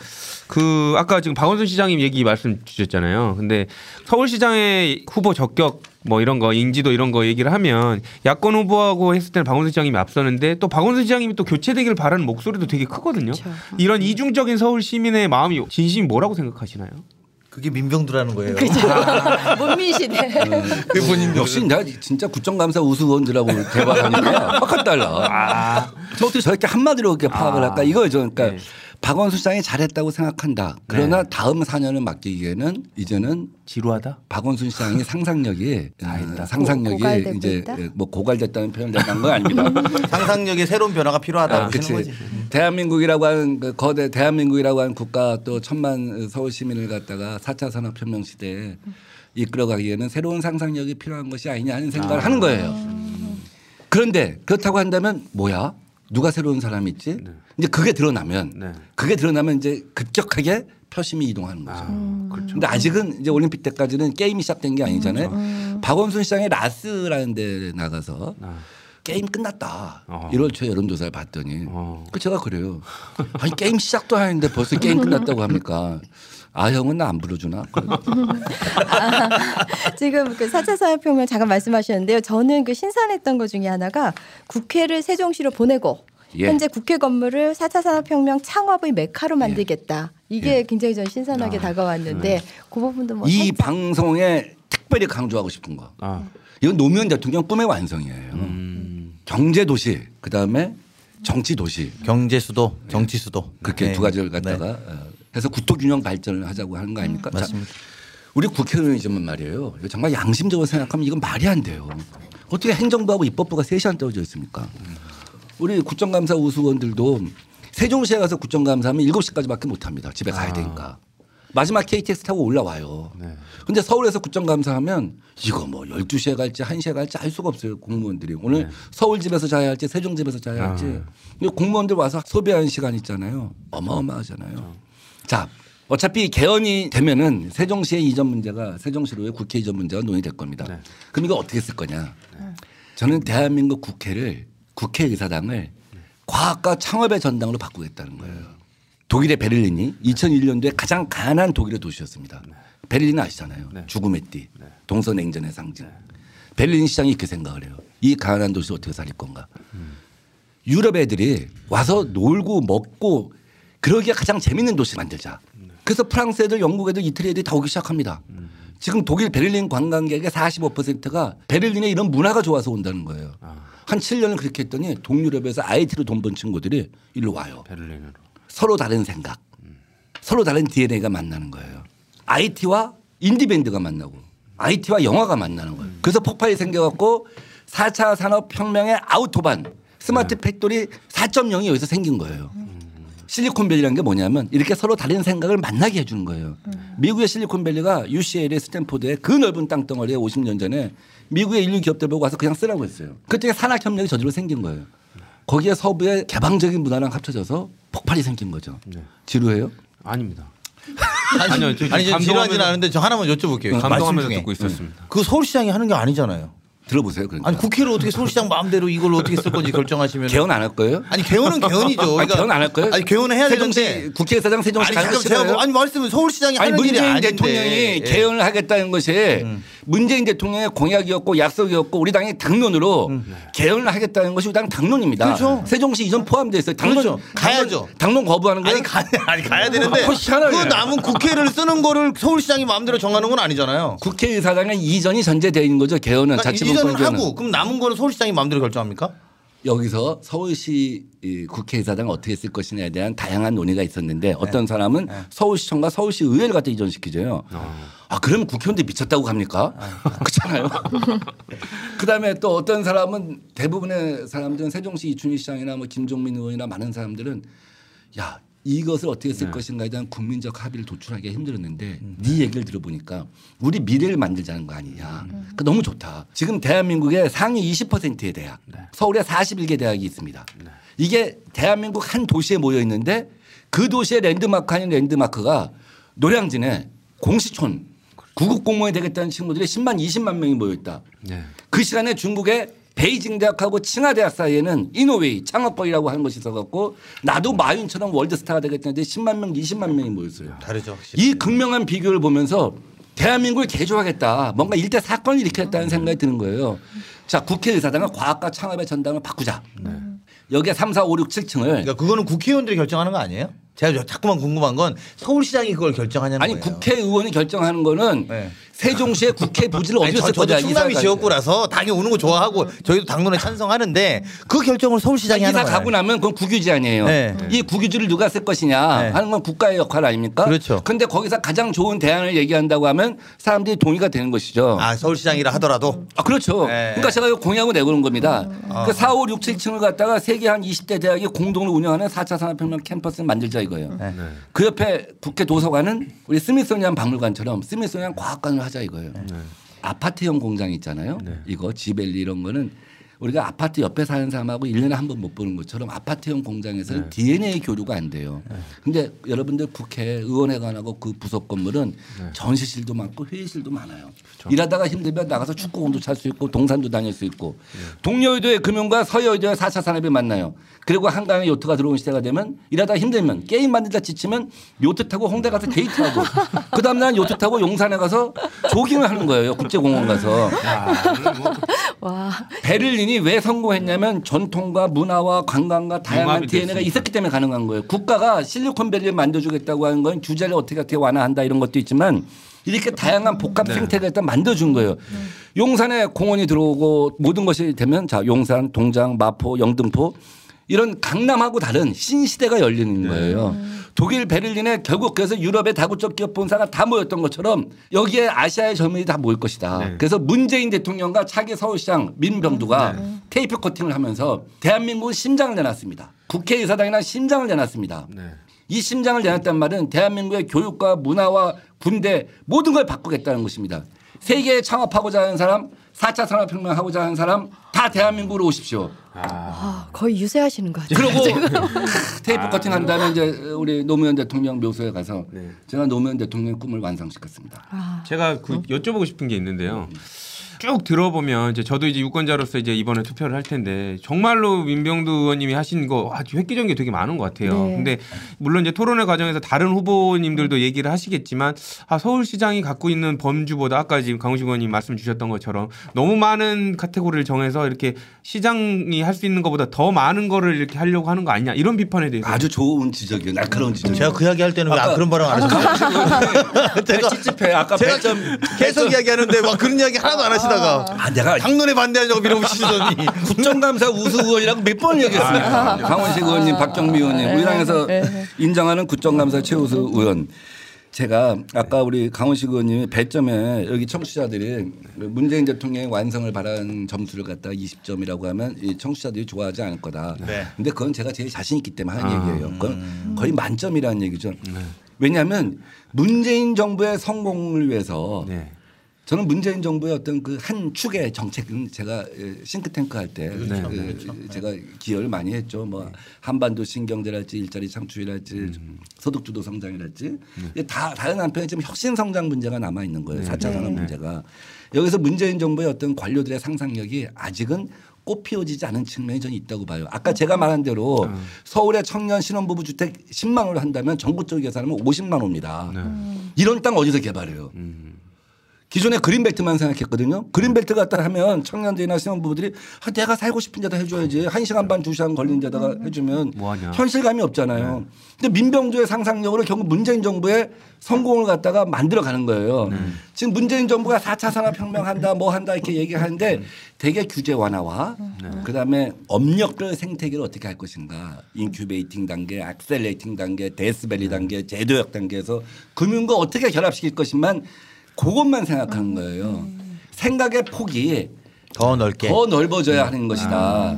그 아까 지금 박원순 시장님 얘기 말씀 주셨잖아요. 근데 서울시장의 후보 적격 뭐 이런 거 인지도 이런 거 얘기를 하면 야권 후보하고 했을 때는 박원순 시장님이 앞서는데 또 박원순 시장님이 또 교체되길 바라는 목소리도 되게 크거든요. 그렇죠. 이런 이중적인 서울 시민의 마음이 진심이 뭐라고 생각하시나요? 그게 민병두라는 거예요. 문민시대. 그 본인 역시 내가 진짜 국정감사 우수원들하고 대화하니까 확확 달라. 저 어떻게 저렇게 한마디로 이렇게 파악을 할까 이거죠. 그러니까 네. 박원순 시장이 잘했다고 생각한다. 그러나 다음 4년을 맡기기에는 이제는 지루하다? 박원순 시장이 상상력이 어, 상상력이 고갈되고 이제 있다? 뭐 고갈됐다는 표현을 한건 아닙니다. 상상력의 새로운 변화가 필요하다. 아, 그치. 거지. 대한민국이라고 하는 그 거대 대한민국이라고 하는 국가 또 천만 서울 시민을 갖다가 4차 산업혁명 시대에 이끌어가기에는 새로운 상상력이 필요한 것이 아니냐 하는 생각을 하는 거예요. 그런데 그렇다고 한다면 뭐야? 누가 새로운 사람이 있지? 이제 그게 드러나면 네. 그게 드러나면 이제 급격하게 표심이 이동하는 거죠. 그렇죠. 근데 아직은 이제 올림픽 때까지는 게임이 시작된 게 아니잖아요. 박원순 시장이 라스라는 데 나가서 아. 게임 끝났다. 어. 1월 초에 여론조사를 봤더니 어. 그 제가 그래요. 아니 게임 시작도 하는데 벌써 게임 끝났다고 합니까? 아 형은 나 안 불러주나? 지금 그 4차 산업혁명 잠깐 말씀하셨는데요. 저는 그 신선했던 것 중에 하나가 국회를 세종시로 보내고 예. 현재 국회 건물을 4차 산업혁명 창업의 메카로 만들겠다. 이게 굉장히 전 신선하게 다가왔는데 그 부분도 뭐 이 방송에 특별히 강조하고 싶은 거. 아. 이건 노무현 대통령 꿈의 완성이에요. 음. 경제 도시 그 다음에 정치 도시 경제 수도, 정치 수도 그렇게 네. 두 가지를 갖다가 네. 어, 해서 국토균형 발전을 하자고 하는 거 아닙니까? 자, 맞습니다. 우리 국회의원이지만 말이에요. 정말 양심적으로 생각하면 이건 말이 안 돼요. 어떻게 행정부하고 입법부가 셋이 안 떨어져 있습니까? 우리 국정감사 우수원들도 세종시에 가서 국정감사하면 7시까지밖에 못 합니다. 집에 가야 아. 되니까. 마지막 KTX 타고 올라와요. 네. 근데 서울에서 국정감사하면 이거 뭐 12시에 갈지 1시에 갈지 알 수가 없어요. 공무원들이. 오늘 네. 서울 집에서 자야 할지 세종 집에서 자야 할지. 아. 이 공무원들 와서 소비하는 시간 있잖아요. 어마어마하잖아요. 자, 어차피 개헌이 되면은 세종시의 이전 문제가 세종시로의 국회 이전 문제가 논의될 겁니다. 네. 그럼 이거 어떻게 쓸 거냐? 저는 대한민국 국회를 국회의사당을 과학과 창업의 전당으로 바꾸겠다는 거예요. 독일의 베를린이 2001년도에 가장 가난한 독일의 도시였습니다. 베를린 아시잖아요. 네. 죽음의 띠, 동서냉전의 상징. 베를린 시장이 이렇게 생각을 해요. 이 가난한 도시 어떻게 살릴 건가? 유럽 애들이 와서 놀고 먹고 그러기에 가장 재밌는 도시 만들자. 그래서 프랑스 애들, 영국 애들, 이태리 애들이 다 오기 시작합니다. 지금 독일 베를린 관광객의 45%가 베를린에 이런 문화가 좋아서 온다는 거예요. 한 7년을 그렇게 했더니 동유럽에서 IT로 돈 번 친구들이 일로 와요. 베를린으로. 서로 다른 생각, 서로 다른 DNA가 만나는 거예요. IT와 인디밴드가 만나고 IT와 영화가 만나는 거예요. 그래서 폭발이 생겨갖고 4차 산업혁명의 아우토반 스마트 팩토리 4.0이 여기서 생긴 거예요. 실리콘밸리라는 게 뭐냐면 이렇게 서로 다른 생각을 만나게 해주는 거예요. 미국의 실리콘밸리가 UCLA 스탠포드의 그 넓은 땅덩어리에 50년 전에 미국의 일류 기업들 보고 와서 그냥 쓰라고 했어요. 그때 산학협력이 저절로 생긴 거예요. 거기에 서부의 개방적인 문화랑 합쳐져서 폭발이 생긴 거죠. 지루해요? 아닙니다. 아니, 아니요, 저 아니, 저 감동하면서- 지루하진 않은데 저 하나만 여쭤볼게요. 말씀 감동하면서. 듣고 있었습니다. 그 서울시장이 하는 게 아니잖아요. 들어보세요. 그러니까. 아니 국회를 어떻게 서울시장 마음대로 이걸 어떻게 쓸 건지 결정하시면 개헌 안 할 거예요? 아니 개헌은 개헌이죠. 아니, 개헌 안 할 거예요? 아니 개헌은 해야 세종시 되는데. 국회의사당 세종시 아니 가는 거 제가? 뭐, 아니 말씀은 서울시장이 아니 하는 일이 문재인 아닌데. 대통령이 예. 개헌을 하겠다는 것이 문재인 대통령의 공약이었고 약속이었고 우리 당의 당론으로 개헌을 하겠다는 것이 우리 당 당론입니다. 그렇죠. 세종시 이전 포함되어 있어요. 당론 그렇죠. 가야죠. 당론 거부하는 거예요? 아니 가 아니 가야 되는데 아, 희한하네. 그 남은 국회를 쓰는 거를 서울시장이 마음대로 정하는 건 아니잖아요. 국회의사당은 이전이 전제되어 있는 거죠. 개헌은 그러니까 자치분권 이전은 개헌은. 하고 그럼 남은 거는 서울시장이 마음대로 결정합니까? 여기서 서울시 이 국회의사당을 어떻게 쓸 것이냐에 대한 다양한 논의가 있었는데 어떤 네. 사람은 서울시청과 서울시 의회를 갖다 이전시키죠. 아 그러면 국회의원들 미쳤다고 갑니까? 그렇잖아요. 그 다음에 또 어떤 사람은 대부분의 사람들은 세종시 이춘희 시장이나 뭐 김종민 의원이나 많은 사람들은 야 이것을 어떻게 쓸 것인가에 대한 국민적 합의를 도출하기가 힘들었는데 네 얘기를 들어보니까 우리 미래를 만들자는 거 아니냐. 그러니까 너무 좋다. 지금 대한민국의 상위 20%의 대학, 서울에 41개 대학이 있습니다. 이게 대한민국 한 도시에 모여 있는데 그 도시의 랜드마크 아닌 랜드마크가 노량진에 공시촌 구급 공무원이 되겠다는 친구들이 10만 20만 명이 모여 있다. 네. 그 시간에 중국의 베이징 대학하고 칭화 대학 사이에는 이노웨이 창업거리라고 하는 것이 있어갖고 나도 마윈처럼 월드스타가 되겠다는데 10만 명, 20만 명이 모였어요. 다르죠. 확실히. 이 극명한 비교를 보면서 대한민국을 개조하겠다. 뭔가 일대 사건을 일으켰다는 생각이 드는 거예요. 자, 국회의사당은 과학과 창업의 전당을 바꾸자. 여기에 3, 4, 5, 6, 7층을 그러니까 그거는 국회의원들이 결정하는 거 아니에요? 제가 자꾸만 궁금한 건 서울시장이 그걸 결정하냐는 아니 거예요. 국회의원이 결정하는 거는 네. 세종시의 국회 부지를 아니, 어디로 저, 쓸 저도 거냐 충남이 지역구라서 당연히 오는 거 좋아하고 저희도 당론에 찬성하는데 그 결정을 서울시장이 하는 거예요. 가고 나면 그건 국유지 아니에요. 네. 이 국유지를 누가 쓸 것이냐 네. 하는 건 국가의 역할 아닙니까? 그렇죠. 근데 거기서 가장 좋은 대안을 얘기한다고 하면 사람들이 동의가 되는 것이죠. 아 서울시장이라 하더라도 아, 그렇죠. 네. 그러니까 제가 공약을 내고는 겁니다. 그 4, 5, 6, 7층을 갖다가 세계 한 20대 대학이 공동으로 운영하는 4차 산업혁명 캠퍼스를 만들자 이거예요. 그 옆에 국회 도서관은 우리 스미소니안 박물관처럼 스미소니안 과학관을 하자 이거예요. 아파트형 공장 있잖아요. 이거 지벨리 이런 거는 우리가 아파트 옆에 사는 사람하고 1년에 한 번 못 보는 것처럼 아파트형 공장에서는 DNA 교류가 안 돼요. 근데 여러분들 국회 의원회관하고 그 부속 건물은 전시실도 많고 회의실도 많아요. 일하다가 힘들면 나가서 축구공도 찰 수 있고 동산도 다닐 수 있고 동여의도의 금융과 서여의도의 4차 산업이 만나요. 그리고 한강에 요트가 들어온 시대가 되면 일하다 힘들면 게임 만들다 지치면 요트 타고 홍대 가서 데이트하고 그 다음날 요트 타고 용산에 가서 조깅을 하는 거예요. 국제공원 가서. 와. 베를 린이 왜 성공했냐면 전통과 문화와 관광과 다양한 DNA가. 있었기 때문에 가능한 거예요. 국가가 실리콘밸리를 만들어주겠다고 하는 건 규제를 어떻게 어떻게 완화한다 이런 것도 있지만 이렇게 다양한 복합 생태가 일단 만들어준 거예요. 용산에 공원이 들어오고 모든 것이 되면 자 용산, 동장, 마포, 영등포 이런 강남하고 다른 신시대가 열리는 거예요. 독일 베를린에 결국 그래서 유럽의 다국적 기업 본사가 다 모였던 것처럼 여기에 아시아의 젊은이들이 다 모일 것이다. 네. 그래서 문재인 대통령과 차기 서울시장 민병두가 테이프 커팅을 하면서 대한민국 심장을 내놨습니다. 국회의사당이나 심장을 내놨습니다. 네. 이 심장을 내놨단 말은 대한민국의 교육과 문화와 군대 모든 걸 바꾸겠다는 것입니다. 세계에 창업하고자 하는 사람, 4차 산업혁명 하고자 하는 사람 다 대한민국으로 오십시오. 아, 거의 유세하시는 것 같아요. 그리고 테이프 커팅 한 다음에 이제 우리 노무현 대통령 묘소에 가서 네. 제가 노무현 대통령의 꿈을 완성시켰습니다. 아, 제가 그 여쭤보고 싶은 게 있는데요. 쭉 들어보면 이제 저도 이제 유권자로서 이제 이번에 투표를 할 텐데 정말로 민병두 의원님이 하신 거 아주 획기적인 게 되게 많은 것 같아요. 네. 근데 물론 이제 토론회 과정에서 다른 후보님들도 얘기를 하시겠지만 아, 서울시장이 갖고 있는 범주보다 아까 지금 강우식 의원님 말씀 주셨던 것처럼 너무 많은 카테고리를 정해서 이렇게 시장이 할 수 있는 것보다 더 많은 거를 이렇게 하려고 하는 거 아니냐 이런 비판에 대해서 아주 좋은 지적이에요. 날카로운 지적. 제가 그 이야기 할 때는 왜 아, 그런 발언 안 하셨어요? 제가 찝찝해. 아까 제가 배점 계속 이야기하는데 막 그런 이야기 하나도 안 하시 다가 아 내가 당론에 반대하냐고 밀어붙이시더니 국정감사 우수 의원이라고 몇 번 얘기했습니까? 강원식 의원님, 박경미 의원님, 우리 당에서 인정하는 국정감사 최우수 의원. 제가 아까 우리 강원식 의원님이 배점에 여기 청취자들이 문재인 대통령의 완성을 바라는 점수를 갖다가 20점이라고 하면 이 청취자들이 좋아하지 않을 거다. 네. 근데 그건 제가 제일 자신 있기 때문에 하는 얘기예요. 그건 거의 만점이라는 얘기죠. 왜냐하면 문재인 정부의 성공을 위해서 네. 저는 문재인 정부의 어떤 그 한 축의 정책은 제가 예, 싱크탱크 할때그 제가 기여를 많이 했죠. 뭐 한반도 신경제랄지 일자리 창출이랄지 소득주도 성장이랄지. 다 다른 한편에 지금 혁신 성장 문제가 남아 있는 거예요. 사 4차 산업 문제가. 여기서 문재인 정부의 어떤 관료들의 상상력이 아직은 꽃 피워지지 않은 측면이 저는 있다고 봐요. 아까 제가 말한 대로 서울의 청년 신혼부부 주택 10만 원을 한다면 전국적 계산하면 50만 원입니다. 이런 땅 어디서 개발해요? 기존에 그린벨트만 생각했거든요. 그린벨트 갖다 하면 청년들이나 신혼부부들이 아, 내가 살고 싶은 데다 해줘야지. 한 시간 반, 두 시간 걸리는 데다가 해주면 뭐하냐. 현실감이 없잖아요. 근데 민병두의 상상력으로 결국 문재인 정부의 성공을 갖다가 만들어 가는 거예요. 지금 문재인 정부가 4차 산업혁명 한다, 뭐 한다 이렇게 얘기하는데 대개 규제 완화와 그다음에 업력별 생태계를 어떻게 할 것인가. 인큐베이팅 단계, accelerating 단계, death valley 단계, 재도약 단계에서 금융과 어떻게 결합시킬 것인가만 그것만 생각하는 거예요. 생각의 폭이 더 넓게 더 넓어져야 하는 것이다.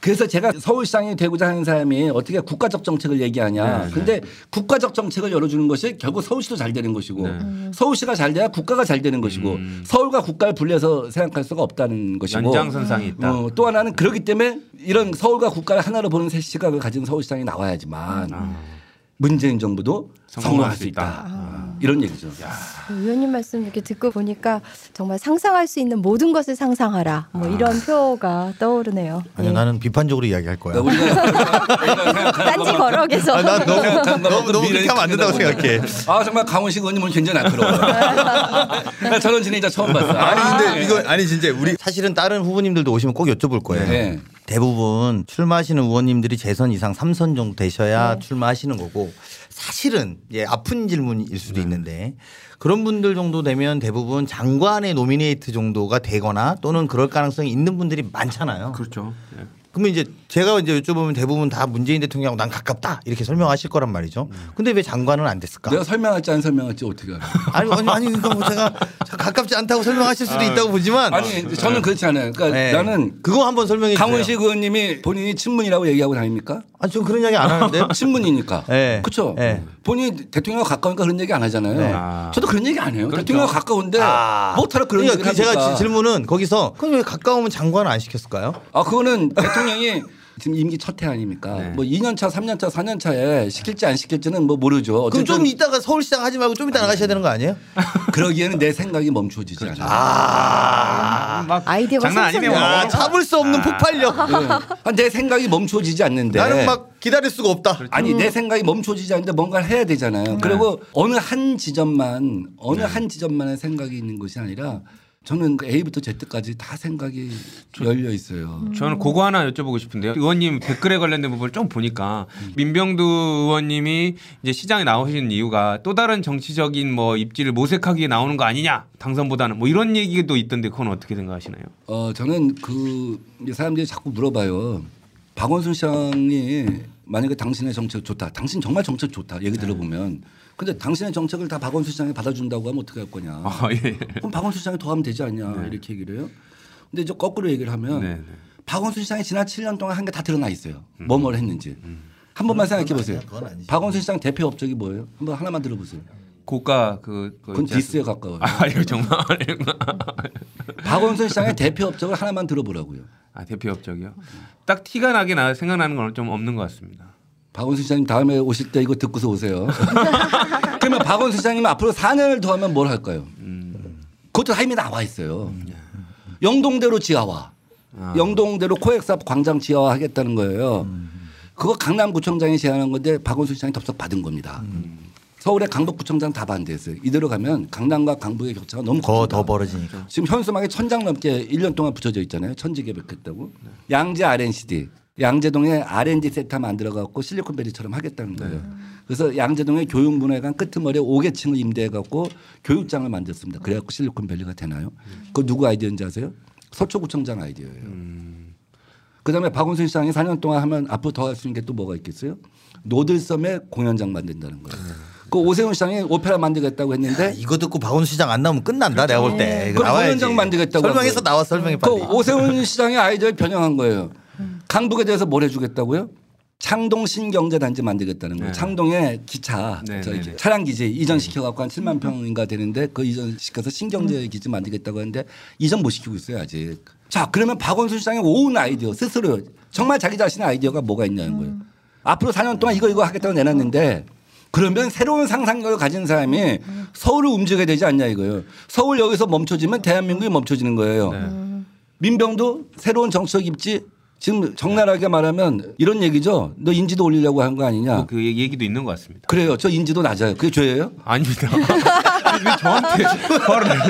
그래서 제가 서울시장이 되고자 하는 사람이 어떻게 국가적 정책을 얘기하냐. 근데 국가적 정책을 열어주는 것이 결국 서울시도 잘 되는 것이고 서울시가 잘 돼야 국가가 잘 되는 것이고 서울과 국가를 분리해서 생각할 수가 없다는 것이고 연장선상이 있다. 어, 또 하나는 그렇기 때문에 이런 서울과 국가를 하나로 보는 새 시각을 가진 서울시장이 나와야지만 문재인 정부도 성공할 수 있다. 이런 얘기죠. 그 의원님 말씀 이렇게 듣고 보니까 정말 상상할 수 있는 모든 것을 상상하라. 뭐 이런 표가 떠오르네요. 아니 예. 나는 비판적으로 이야기할 거야. 딴지 것만큼 거럭에서 아, 난 너무 너무 너무 그렇게 하면 안 된다고 생각해. 아 정말 강원식 의원님은 굉장히 날카로워요. 나 저런 진행자 처음 봤어. 아니 근데 이거 아니 진짜 우리 사실은 다른 후보님들도 오시면 꼭 여쭤볼 거예요. 네. 대부분 출마하시는 의원님들이 재선 이상 3선 정도 되셔야 출마하시는 거고 사실은 예 아픈 질문일 수도 있는데 그런 분들 정도 되면 대부분 장관의 노미네이트 정도가 되거나 또는 그럴 가능성이 있는 분들이 많잖아요. 그렇죠. 네. 그러면 이제 제가 이제 여쭤보면 대부분 다 문재인 대통령하고 난 가깝다 이렇게 설명하실 거란 말이죠. 근데 왜 장관은 안 됐을까? 내가 설명할지 안 설명할지 어떻게 알아? 아니 아니 아니 그러니까 뭐 제가 가깝지 않다고 설명하실 수도 있다고 보지만 아니 저는 그렇지 않아요. 그러니까 네. 나는 그거 한번 설명해 주세요. 강원식 의원님이 본인이 친문이라고 얘기하고 다닙니까? 아니 전 그런 이야기 안 하는데요. 친문이니까. 네. 그렇죠. 네. 본인이 대통령과 가까우니까 그런 얘기 안 하잖아요. 네. 아. 저도 그런 얘기 안 해요. 그렇죠. 대통령과 가까운데 아. 못하러 그런 그러니까 얘기를 그 제가 합니까? 지- 질문은 거기서 그럼 왜 가까우면 장관을 안 시켰을까요? 아 그거는 대통령이 지금 임기 첫 해 아닙니까? 네. 뭐 2년 차, 3년 차, 4년 차에 시킬지 안 시킬지는 뭐 모르죠. 그럼 좀 이따가 서울시장 하지 말고 좀 이따 나가셔야 되는 거 아니에요? 그러기에는 내 생각이 멈춰지지 않아요. 아, 막 아이디어가 장난 아니네요. 야, 참을 수 없는 폭발력. 아, 내 생각이 멈춰지지 않는데 나는 막 기다릴 수가 없다. 아니 내 생각이 멈춰지지 않는데 뭔가를 해야 되잖아요. 그리고 어느 한 지점만 어느 한 지점만의 생각이 있는 것이 아니라 저는 그 A부터 Z까지 다 생각이 열려 있어요. 저는 그거 하나 여쭤보고 싶은데요. 의원님 댓글에 관련된 부분을 좀 보니까 민병두 의원님이 이제 시장에 나오신 이유가 또 다른 정치적인 뭐 입지를 모색하기 위해 나오는 거 아니냐 당선보다는 뭐 이런 얘기도 있던데 그건 어떻게 생각하시나요? 어 저는 그 사람들이 자꾸 물어봐요. 박원순 시장이 만약에 당신의 정책 좋다. 당신 정말 정책 좋다. 얘기 들어보면. 근데 당신의 정책을 다 박원순 시장이 받아준다고 하면 어떻게 할 거냐. 아, 예. 그럼 박원순 시장이 더 하면 되지 않냐. 이렇게 얘기를 해요. 근데 이제 거꾸로 얘기를 하면 네, 네. 박원순 시장이 지난 7년 동안 한 게 다 드러나 있어요. 뭐뭘 했는지. 한 번만 생각해 보세요. 박원순 시장 대표 업적이 뭐예요? 한번 하나만 들어보세요. 고가 그, 그 그건 디스에 가까워요. 아 이거 정말 박원순 시장의 대표 업적을 하나만 들어보라고요. 아 대표 업적이요. 딱 티가 나게 나 생각나는 건 좀 없는 것 같습니다. 박원순 시장님 다음에 오실 때 이거 듣고서 오세요. 그러면 박원순 시장님 앞으로 4년을 더 하면 뭘 할까요? 그것도 다 이미 나와 있어요. 영동대로 지하화. 아. 영동대로 코엑스앞 광장 지하화 하겠다는 거예요. 그거 강남구청장이 제안한 건데 박원순 시장이 덥석 받은 겁니다. 서울의 강북구청장 다 반대했어요. 이대로 가면 강남과 강북의 격차가 너무 더, 커진다. 더 벌어지니까. 지금 현수막에 천장 넘게 1년 동안 붙여져 있잖아요. 천지개벽했다고. 양재 RNCD. 양재동에 R&D 센터 만들어 갖고 실리콘밸리처럼 하겠다는 거예요. 그래서 양재동에 교육문화관 끄트머리에 5개층을 임대해 갖고 교육장을 만들었습니다. 그래 갖고 실리콘밸리가 되나요? 그거 누구 아이디어인지 아세요? 서초구청장 아이디어예요. 그다음에 박원순 시장이 4년 동안 하면 앞으로 더 할 수 있는 게 또 뭐가 있겠어요? 노들섬에 공연장 만든다는 거예요. 그 오세훈 시장이 오페라 만들겠다고 했는데 이거 듣고 박원순 시장 안 나오면 끝난다 내가 볼 때. 나와야지. 공연장 만들겠다고 설명해서. 나와 설명해 그 빨리. 오세훈 시장의 아이디어를 변형한 거예요. 강북에 대해서 뭘 해주겠다고요? 창동 신경제단지 만들겠다는 거예요. 네. 창동에 기차, 네, 저기 네, 네. 차량 기지 이전시켜 갖고 한 7만 평인가 되는데 그 이전시켜서 신경제 기지 만들겠다고 하는데 이전 못 시키고 있어요 아직. 자 그러면 박원순 시장의 온 아이디어 스스로 정말 자기 자신의 아이디어가 뭐가 있냐는 거예요. 앞으로 4년 동안 이거 이거 하겠다고 내놨는데 그러면 새로운 상상력을 가진 사람이 서울을 움직여야 되지 않냐 이거예요. 서울 여기서 멈춰지면 대한민국이 멈춰지는 거예요. 민병도 새로운 정책 입지 지금 적나라하게 말하면 이런 얘기죠. 너 인지도 올리려고 한 거 아니냐. 그 얘기도 있는 것 같습니다. 그래요. 저 인지도 낮아요. 그게 죄예요? 아닙니다. 왜 저한테 화를 내요?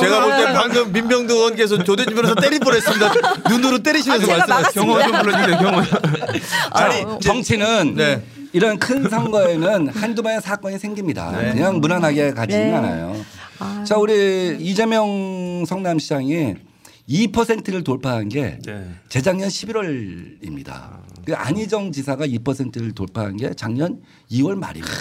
제가 볼 때 방금 민병두 의원께서 조대진 변호사 때릴 뻔했습니다. 눈으로 때리시면서 제가 말씀하시죠. 경호 좀 불러주세요. 경호. 아니 정치는 네. 이런 큰 선거에는 한두 번의 사건이 생깁니다. 그냥 무난하게 가지는 네. 않아요. 자 우리 이재명 성남시장이 2%를 돌파한 게 네. 재작년 11월입니다. 그 안희정 지사가 2%를 돌파한 게 작년 2월 말입니다.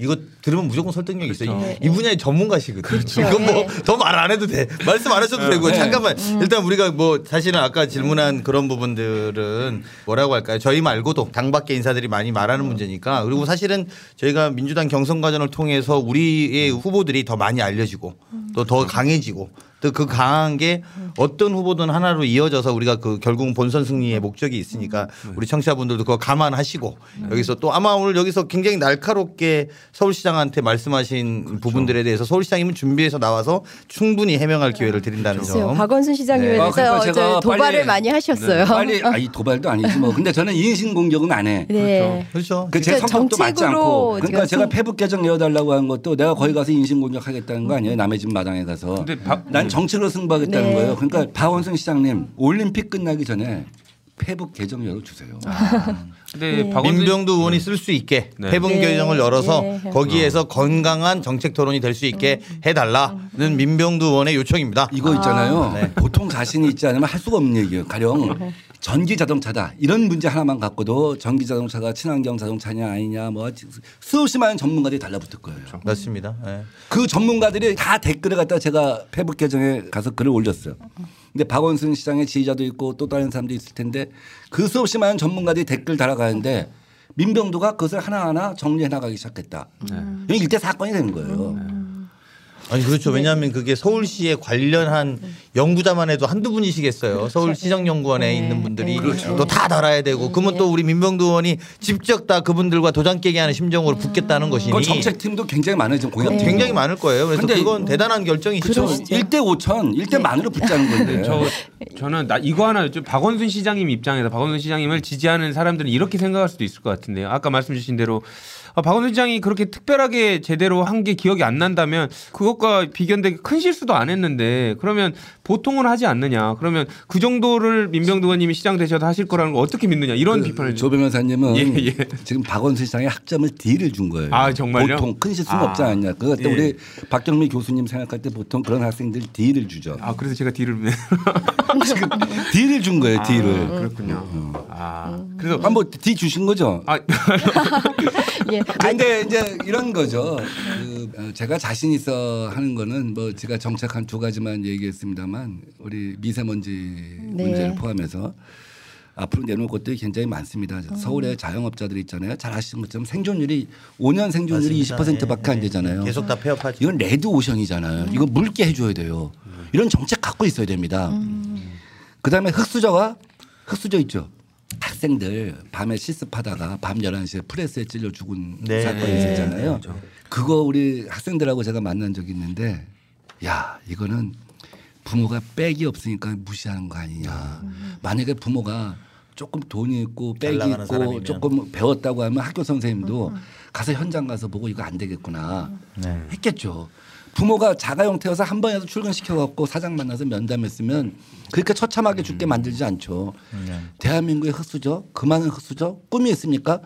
이거 들으면 무조건 설득력 있어요. 그렇죠. 이, 이 분야의 전문가시거든요. 그렇죠. 이건 네. 뭐더 말 안 해도 돼. 말씀 안 하셔도 되고 잠깐만. 일단 우리가 뭐 사실은 아까 질문한 그런 부분들은 뭐라고 할까요? 저희 말고도 당 밖의 인사들이 많이 말하는 문제니까 그리고 사실은 저희가 민주당 경선 과정을 통해서 우리의 후보들이 더 많이 알려지고 또 더 강해지고 또 그 강한 게 어떤 후보든 하나로 이어져서 우리가 그 결국은 본선 승리의 목적이 있으니까 우리 청취자분들도 그거 감안하시고 여기서 또 아마 오늘 여기서 굉장히 날카롭게 서울시장한테 말씀하신 부분들에 대해서 서울시장님은 준비해서 나와서 충분히 해명할 기회를 드린다는 글쎄요. 점. 박원순 시장님에 네. 대해서 아, 그러니까 도발을 빨리- 많이 하셨어요. 빨리 아이 도발도 아니지 뭐. 근데 저는 인신 공격은 안 해. 네. 그렇죠. 그제 그러니까 성격도 맞지 정책으로 않고. 그러니까 제가 좀- 페북 계정 내어달라고 한 것도 내가 거기 가서 인신 공격하겠다는 거 아니에요. 남의 집 마당에 가서. 근데 박- 난 정책으로 승부하겠다는 네. 거예요. 그러니까 박원순 시장님 올림픽 끝나기 전에 페북 계정 열어주세요. 근데 네. 박원순 민병두 의원이 쓸 수 있게 네. 해본 네. 계정을 열어서 네. 거기에서 건강한 정책 토론이 될 수 있게 해달라는 민병두 의원의 요청입니다. 이거 있잖아요. 네. 보통 자신이 있지 않으면 할 수가 없는 얘기예요. 가령 전기 자동차다 이런 문제 하나만 갖고도 전기 자동차가 친환경 자동차냐 아니냐 뭐 수없이 많은 전문가들이 달라붙을 거예요. 맞습니다. 네. 그 전문가들이 다 댓글을 갖다 제가 페북 계정에 가서 글을 올렸어요. 근데 박원순 시장의 지지자도 있고 또 다른 사람도 있을 텐데 그 수없이 많은 전문가들이 댓글 달아가는데 민병도가 그것을 하나하나 정리해 나가기 시작했다. 이게 일대 사건이 되는 거예요. 아니 그렇죠. 왜냐하면 그게 서울시에 관련한 연구자만 해도 한두 분이시겠어요. 서울시정연구원에 네. 있는 분들이 네. 그렇죠. 또다 달아야 되고 그러면 또 우리 민병두 의원이 직접 다 그분들과 도장 깨기 하는 심정으로 붙겠다는 것이니 그 정책팀도 굉장히 많아요. 지금 공약팀. 굉장히 많을 거예요. 그래서 근데 그건 대단한 결정이시죠. 그러시죠. 1대 5천, 1대 만으로 붙자는 건데. 저 저는 나 이거 하나 좀 박원순 시장님 입장에서 박원순 시장님을 지지하는 사람들은 이렇게 생각할 수도 있을 것 같은데요. 아까 말씀 주신 대로 아, 박원순 시장이 그렇게 특별하게 제대로 한 게 기억이 안 난다면 그것과 비견되게 큰 실수도 안 했는데 그러면 보통은 하지 않느냐. 그러면 그 정도를 민병두 의원님이 시장 되셔도 하실 거라는 걸 어떻게 믿느냐. 이런 비판을 조 변호사님은 예, 예. 지금 박원순 시장의 학점을 D를 준 거예요. 아, 정말요? 보통 큰 실수는 아. 없지 않냐. 그거 또 예. 우리 박경미 교수님 생각할 때 보통 그런 학생들 D를 주죠. 아 그래서 제가 뒤를 지금 D를 준 거예요. D를. 그렇군요. 아 그래서 한번 D 주신 거죠. 아 예. 근데 이제 이런 거죠. 그 어, 제가 자신 있어 하는 거는 뭐 제가 정책 한두 가지만 얘기했습니다만 우리 미세먼지 네. 문제를 포함해서 앞으로 내놓을 것들이 굉장히 많습니다. 서울의 자영업자들 있잖아요. 잘 아시는 것처럼 생존율이 5년 생존율이 맞습니다. 20%밖에 안 예, 되잖아요. 예. 계속 다 폐업하죠. 이건 레드 오션이잖아요. 이거 묽게 해줘야 돼요. 이런 정책 갖고 있어야 됩니다. 그다음에 흑수저가 흑수저 있죠. 학생들 밤에 실습하다가 밤 11시에 프레스에 찔려 죽은 네. 사건이 네. 있었잖아요. 그거 우리 학생들하고 제가 만난 적이 있는데 야 이거는 부모가 백이 없으니까 무시하는 거 아니냐. 만약에 부모가 조금 돈이 있고 백이 있고 사람이면. 조금 배웠다고 하면 학교 선생님도 가서 현장 가서 보고 이거 안 되겠구나 네. 했겠죠. 부모가 자가 형태여서 한 번이라도 출근시켜갖고 사장 만나서 면담했으면 그렇게 처참하게 죽게 만들지 않죠. 네. 대한민국의 흑수저 그만한 흑수저 꿈이 있습니까?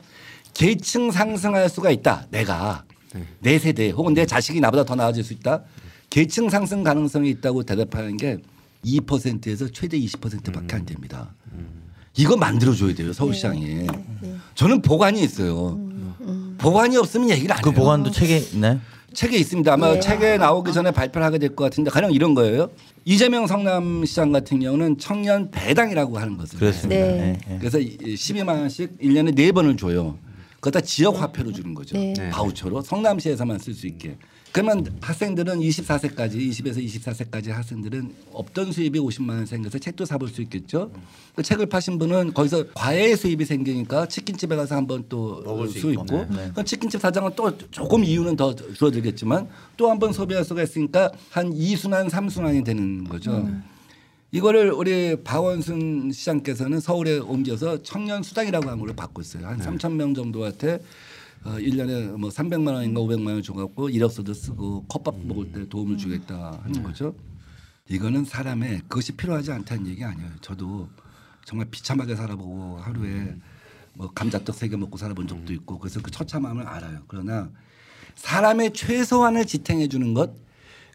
계층 상승할 수가 있다. 내가 내 세대 혹은 내 자식이 나보다 더 나아질 수 있다. 계층 상승 가능성이 있다고 대답하는 게 2%에서 최대 20%밖에 안 됩니다. 이거 만들어줘야 돼요 서울시장에. 저는 보관이 있어요. 보관이 없으면 얘기를 안 해요. 그 보관도 책에 있나요? 책에 있습니다. 아마 책에 나오기 전에 발표를 하게 될 것 같은데 가령 이런 거예요. 이재명 성남시장 같은 경우는 청년 배당이라고 하는 것을 그렇습니다. 네. 네. 네. 그래서 12만 원씩 1년에 4번을 줘요. 그거 다 지역 화폐로 주는 거죠. 네. 바우처로 성남시에서만 쓸 수 있게. 그러면 학생들은 24세까지 20에서 24세까지 학생들은 없던 수입이 50만 원 생겨서 책도 사볼 수 있겠죠. 그 책을 파신 분은 거기서 과외 수입이 생기니까 치킨집에 가서 한번 또 먹을 수수 있고, 있고. 네. 그 치킨집 사장은 또 조금 이유는 더 줄어들겠지만 또 한 번 소비할 수가 있으니까 한 2순환, 3순환이 되는 거죠. 이거를 우리 박원순 시장께서는 서울에 옮겨서 청년 수당이라고 하는 걸로 바꿨 어요. 한 3천 명 정도한테 어, 1년에 뭐 300만 원인가 500만 원 줘갖고 이력서도 쓰고 컵밥 먹을 때 도움을 주겠다 하는 거죠. 이거는 사람의 그것이 필요하지 않다는 얘기 아니에요. 저도 정말 비참하게 살아보고 하루에 뭐 감자떡 세 개 먹고 살아본 적도 있고 그래서 그 처참함을 알아요. 그러나 사람의 최소한을 지탱해 주는 것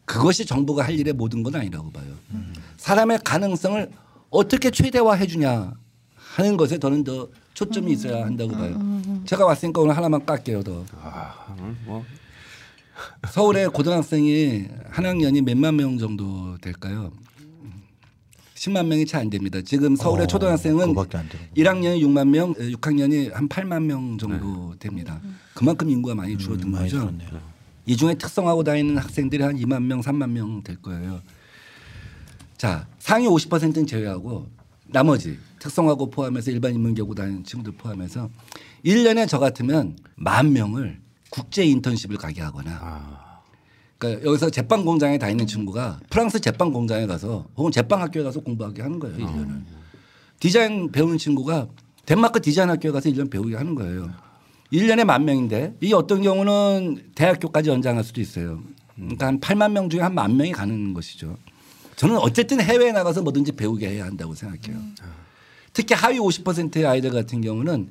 그것이 정부가 할 일의 모든 건 아니라고 봐요. 사람의 가능성을 어떻게 최대화해 주냐 하는 것에 저는 더 초점이 있어야 한다고 봐요. 제가 왔으니까 오늘 하나만 깎게요 더. 아, 뭐 서울의 고등학생이 한 학년이 몇만 명 정도 될까요? 10만 명이 채 안 됩니다. 지금 서울의 어, 초등학생은 그거밖에 안 되는구나. 1학년이 6만 명, 6학년이 한 8만 명 정도 됩니다. 그만큼 인구가 많이 줄어든 음, 많이 거죠. 줄었네요. 이 중에 특성하고 다니는 학생들이 한 2만 명, 3만 명 될 거예요. 자, 상위 50%는 제외하고 나머지 특성하고 포함해서 일반 인문 교고 다니는 친구들 포함해서 1년에 저 같으면 만 명을 국제 인턴십을 가게 하거나 그러니까 여기서 제빵 공장에 다니는 친구가 프랑스 제빵 공장에 가서 혹은 제빵 학교에 가서 공부하게 하는 거예요. 1년을. 디자인 배우는 친구가 덴마크 디자인 학교에 가서 1년 배우게 하는 거예요. 1년에 만 명인데 이 어떤 경우는 대학교까지 연장할 수도 있어요. 그러니까 한 8만 명 중에 한 만 명이 가는 것이죠. 저는 어쨌든 해외에 나가서 뭐든지 배우게 해야 한다고 생각해요. 특히 하위 50%의 아이들 같은 경우는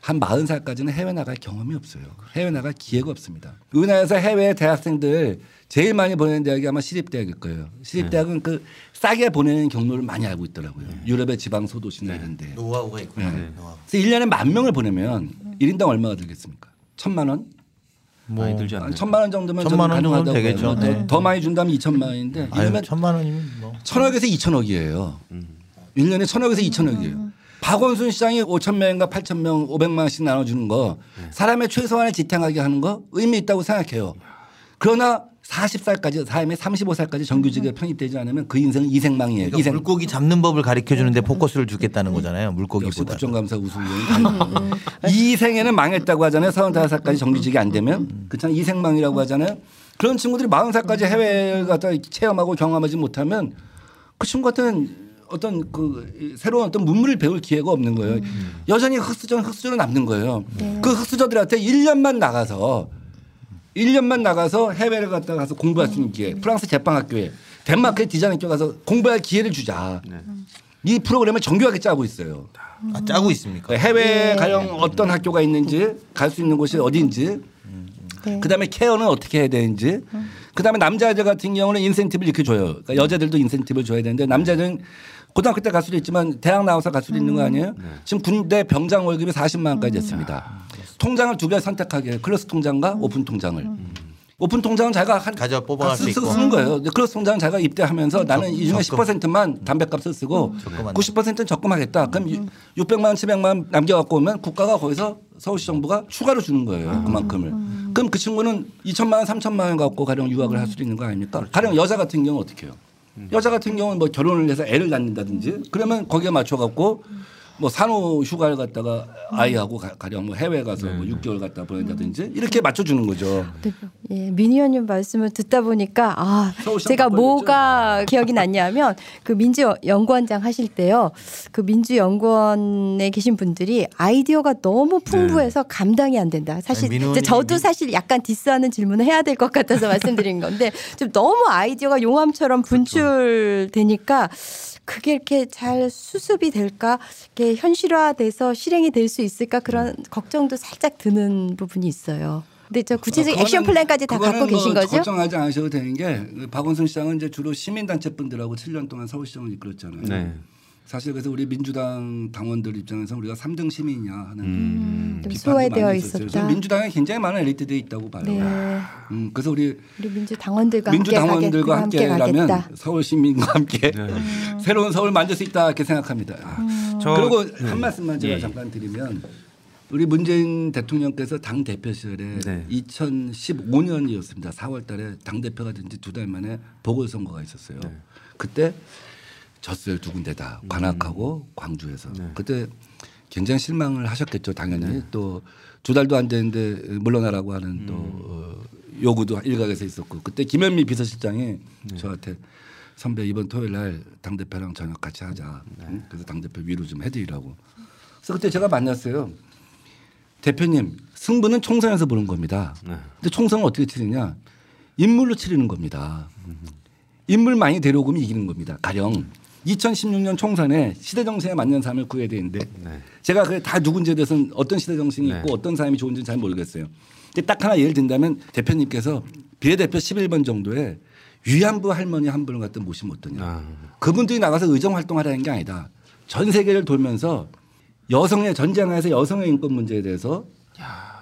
한 40살까지는 해외 나갈 경험이 없어요. 해외 나갈 기회가 없습니다. 우리나라에서 해외 대학생들 제일 많이 보내는 대학이 아마 시립대학일 거예요. 시립대학은 그 싸게 보내는 경로를 많이 알고 있더라고요. 유럽의 지방 소도시나 이런 데. 노하우가 있구나. 네. 노하우. 그래서 1년에 만 명을 보내면 1인당 얼마가 들겠습니까? 천만 원? 많이 들지 한 않나요? 천만 원 정도면 천만 원 정도면 가능하다고 되겠죠. 봐요. 더, 네. 더 많이 준다면 2천만 원인데 아유, 이러면 천만 원이면 뭐. 천억에서 2천억이에요. 음. 1년에 천억에서 2천억이에요. 박원순 시장이 5천 명인가 8천 명 500만 원씩 나눠주는 거 네. 사람의 최소한을 지탱하게 하는 거 의미 있다고 생각해요. 그러나 40살까지 삶의 35살까지 정규직에 편입되지 않으면 그 인생은 이생망이에요. 그러니까 이생. 물고기 잡는 법을 가르쳐 주는데 포커스를 주겠다는 거잖아요. 물고기보다. 국정감사 우수위원 이 생에는 망했다고 하잖아요. 35살까지 정규직이 안 되면 그렇잖아요. 이생망이라고 하잖아요. 그런 친구들이 40살까지 해외 갔다 체험하고 경험하지 못하면 그 친구 같은 어떤 그 새로운 어떤 문물을 배울 기회가 없는 거예요. 여전히 흑수저 흑수저로 남는 거예요. 그 흑수저들한테 1년만 나가서 1년만 나가서 해외를 갔다 가서 공부할 수 있는 기회. 프랑스 제빵학교에 덴마크의 디자인 학교 가서 공부할 기회를 주자. 이 프로그램을 정교하게 짜고 있어요. 아, 짜고 있습니까? 해외 가령 어떤 학교가 있는지 갈 수 있는 곳이 어디인지 네. 그다음에 케어는 어떻게 해야 되는지 그다음에 남자들 같은 경우는 인센티브를 이렇게 줘요. 그러니까 여자들도 인센티브를 줘야 되는데 남자들은 고등학교 때 갈 수도 있지만 대학 나와서 갈 수도 있는 거 아니에요? 지금 군대 병장 월급이 40만 원까지 됐습니다. 통장을 두 개 선택하게. 클래스 통장과 오픈 통장을. 오픈 통장은 자기가 한 가져 뽑아갈 다수 쓰- 있고. 쓰는 거예요. 클래스 통장은 자기가 입대하면서 나는 이 중에 적금. 10%만 담뱃값을 쓰고 적금한다. 90%는 적금하겠다. 그럼 유- 600만 원, 700만 원 남겨갖고 오면 국가가 거기서 서울시 정부가 추가로 주는 거예요. 그만큼을. 그럼 그 친구는 2천만 원, 3천만 원 갖고 가령 유학을 할 수도 있는 거 아닙니까? 가령 여자 같은 경우는 어떻게 해요? 여자 같은 경우는 뭐 결혼을 해서 애를 낳는다든지 그러면 거기에 맞춰 갖고 뭐 산후 휴가를 갔다가 아이하고 가, 가령 뭐 해외 가서 뭐 6개월 갔다 보낸다든지 이렇게 맞춰주는 거죠. 예, 민희 의원님 말씀을 듣다 보니까 아 제가? 뭐가 기억이 났냐면 그 민주 연구원장 하실 때요. 그 민주 연구원에 계신 분들이 아이디어가 너무 풍부해서 감당이 안 된다. 사실 아니, 저도 사실 약간 디스하는 질문을 해야 될 것 같아서 말씀드린 건데 좀 너무 아이디어가 용암처럼 분출되니까 그게 이렇게 잘 수습이 될까, 이게 현실화돼서 실행이 될 수 있을까 그런 걱정도 살짝 드는 부분이 있어요. 근데 저 구체적인 어, 액션 그거는- 플랜까지 다 갖고 계신 뭐 거죠? 걱정하지 않으셔도 되는 게그 박원순 시장은 이제 주로 시민단체 분들하고 7년 동안 서울시장을 이끌었잖아요. 네. 사실 그래서 우리 민주당 당원들 입장에서 우리가 3등 시민이냐 하는 음, 좀 비판도 소외되어. 있었다. 민주당에 굉장히 많은 엘리트들이 있다고 봐요. 네. 음, 그래서 우리 우리 민주 당원들과 민주 함께 당원들과 가겠, 함께 함께 라면 가겠다. 서울 시민과 함께 네. 새로운 서울 만들 수 있다 이렇게 생각합니다. 음. 저- 그리고 네. 한 말씀만 제가 예. 잠깐 드리면 우리 문재인 대통령께서 당 대표 시절에 네. 2015년이었습니다. 4월달에 당 대표가 된 지 두 달 만에 보궐선거가 있었어요. 네. 그때 졌어요 두 군데다 음. 관악하고 광주에서 네. 그때 굉장히 실망을 하셨겠죠 당연히 또두 달도 안 됐는데 물러나라고 하는 또 음. 어, 요구도 일각에서 있었고 그때 김현미 비서실장이 네. 저한테 선배 이번 토요일 날 당 대표랑 저녁 같이 하자. 네. 응? 그래서 당 대표 위로 좀 해드리라고. 그래서 그때 제가 만났어요. 대표님 승부는 총선에서 보는 겁니다. 네. 근데 총선은 어떻게 치느냐? 인물로 치르는 겁니다. 인물 많이 데려오면 이기는 겁니다. 가령 2016년 총선에 시대 정신에 맞는 사람을 구해야 되는데 네. 제가 그 다 누군지에 대해서는 어떤 시대 정신이 네. 있고 어떤 사람이 좋은지는 잘 모르겠어요. 근데 딱 하나 예를 든다면 대표님께서 비례대표 11번 정도에 위안부 할머니 한 분을 갖다 모시면 어떠냐. 아. 그분들이 나가서 의정 활동하라는 게 아니다. 전 세계를 돌면서 여성의 전쟁하에서 여성의 인권 문제에 대해서